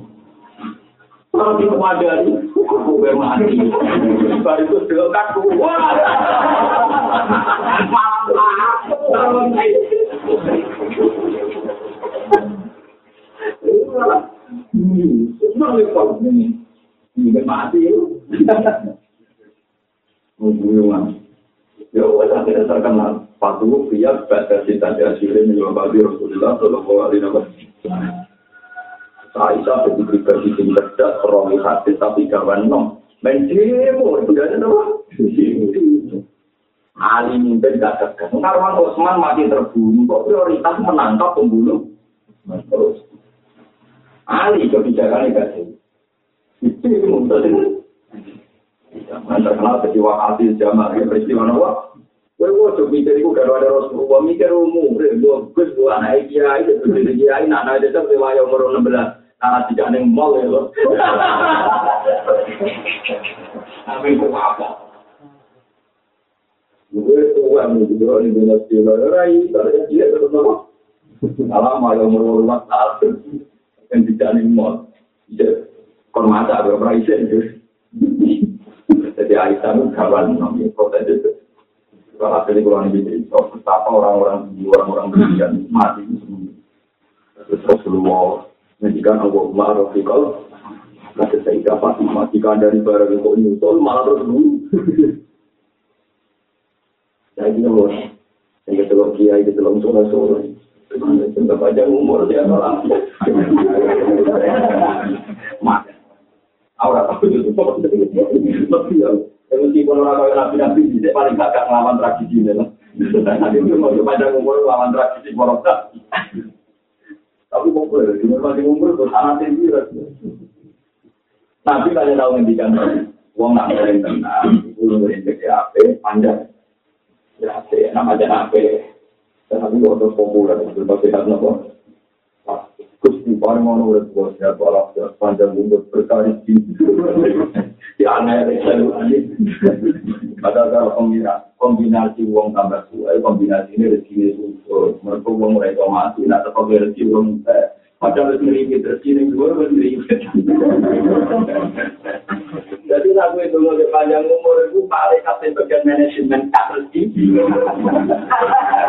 Kalau di kemadani, aku bermati. Baru itu wah. Malam lah. Senang ya terkenal. Patuh pihak pada cinta hasilnya menyebabkan Rasulullah Shallallahu Alaihi Wasallam. Aisyah begitu pribadi yang cerdas, romi hadis, tapi kawan nom. Main demo, itu ada apa? Ali mimpin gak tegas. Karwan Osman mati terbunuh, kok prioritas menangkap pembunuh. Terus. Ali kebijakannya gak sih. Itu yang Zaman terkenal peristiwa hasil zaman peristiwa nawa. Kowe kok mikir iku karo ada Rasulullah mikir umum, gus gue anak kiai, itu jadi kiai, anak ada tetap riwayat umur 16. Karena tidak neng mall ya loh. Tapi kok apa? Gue tua nih, gue di dunia sila, rai, kalau dia terus apa? Alam ayo umur lima tahun, yang tidak neng mall, kon mata berapa isen Jadi Aisyah itu kawan nabi kota itu. Kalau hasil kurang lebih itu, betapa orang-orang orang-orang berikan mati itu semua. Terus Rasulullah menjadikan Allah Ma'arafikal Kata saya Fatimah, jika dari barang itu nyusul, malah terus dulu. Saya gini loh, saya kata lo kiai, kata lo sore-sore. Sudah panjang umur, dia malah. Mak, Aura tahu itu lebih ya. Meskipun orang kaya nabi-nabi bisa paling gak ngelawan tradisi ini lah. Nanti mau panjang umur ngelawan tradisi morokta. tapi kok boleh? Cuma rumah di umur tuh anak sendiri nanti kalian tahu nanti kan uang nak boleh tenang belum boleh jadi apa panjang. Jadi nama jadi apa tapi kok terus populer terus pasti harus nopo kusti barang mau nopo sehat balap panjang umur berkali-kali. ya aneh selalu aneh ada ada kombinasi kombinasi uang tambah suai kombinasi ini rezeki ini unsur mereka uang mulai tomati nak tak pakai rezeki uang teh macam rezeki ini rezeki ini dua rezeki jadi aku itu mau panjang umur itu paling kasih bagian manajemen kategori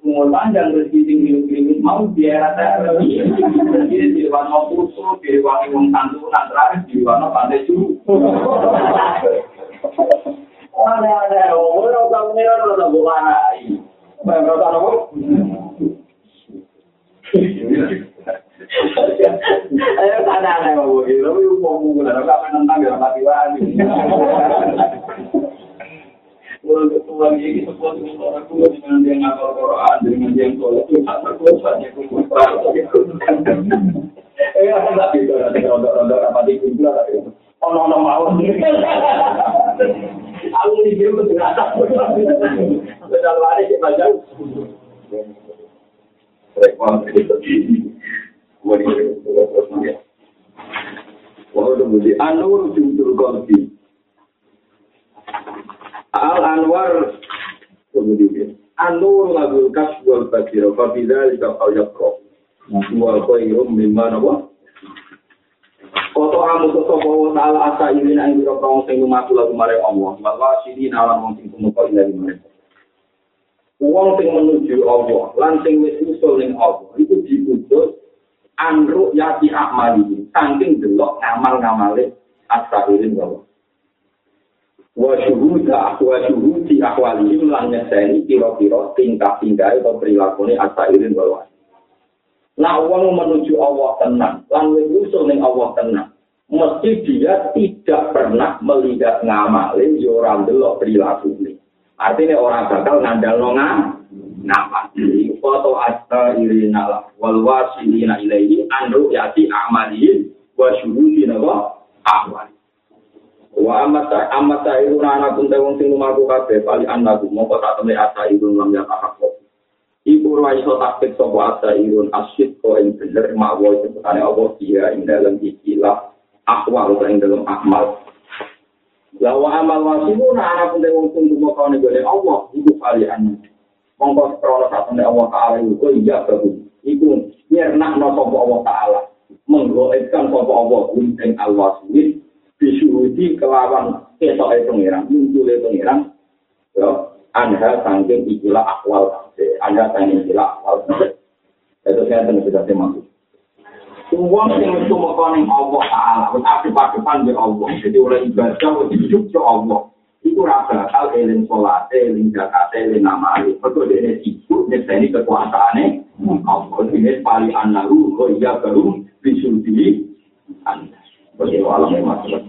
umur panjang rezeki sing mau biar ada rezeki di depan mau kursus di depan uang kantor nak terakhir di depan apa ada cu ada. Ada umur orang tua mira orang tua bukan ayi bukan orang tua Ayo kanan ayo, ini umum-umum, ada apa menentang, ada apa diwani. Wani. Mulai ketua ini sebuah orang tua dengan dia ngapal Quran dengan dia tolak itu tak terkuatnya Eh, ada itu ada rondo-rondo apa di kumpul basiro Fabida lika kau yakro Wa khairum mimma nawa. Koto amu sopo wa ta'ala asa ini na ingiro kong sing lumatu lagu mare Allah. Wa sini nalam wong sing ila di mare Wong sing menuju Allah Lan sing wis usul ning Allah Itu diputus Anruk yati akmali Saking delok ngamal-ngamale Asa irin Allah wa syuhuda wa syuhudi ahwali lan nyeseni kira-kira tingkah-tingkah atau perilaku ini asairin bahwa Nah, uang menuju Allah tenang, lan usul ning Allah tenang. Mesti dia tidak pernah melihat ngamalin yo ora ndelok perilaku ini. Artinya orang bakal ngandal nonga nama. Foto asta irina wal wasilina ilaihi anru yati amalin wa syuhudina wa ahwali. Wa amat amat sairu nana pun tewong sing lumaku kabeh pali anaku mongko tak temne asa iru lam ya tahakko. Iku ora iso taktik sapa asa irun asyid ko ing bener mawa sebutane Allah dia ing dalam ikilah akwal ing dalam akmal. La wa amal wasibu nana pun tewong sing lumaku gole Allah iku pali anaku. Mongko krono tak temne Allah taala iku iya bagus. Iku nyernak no sapa Allah taala. Menggoetkan sapa Allah ing al-wasil disuruhi kelawan ketok e pengiran, muncul e pengiran, ya, anha sangking ikilah akwal anha sangking ikilah akwal itu saya tentu sudah maksud Uang yang itu mengkoning Allah Ta'ala, wis aktif-aktifan di Allah. Jadi oleh ibadah, wis hidup ke Allah. Itu rasa hal eling sholat, eling zakat, eling namali. Betul dia sibuk, nyeseni kekuasaannya. Allah ini paling anaru, kok iya baru, bisul diri. Anda. Bagi masalah.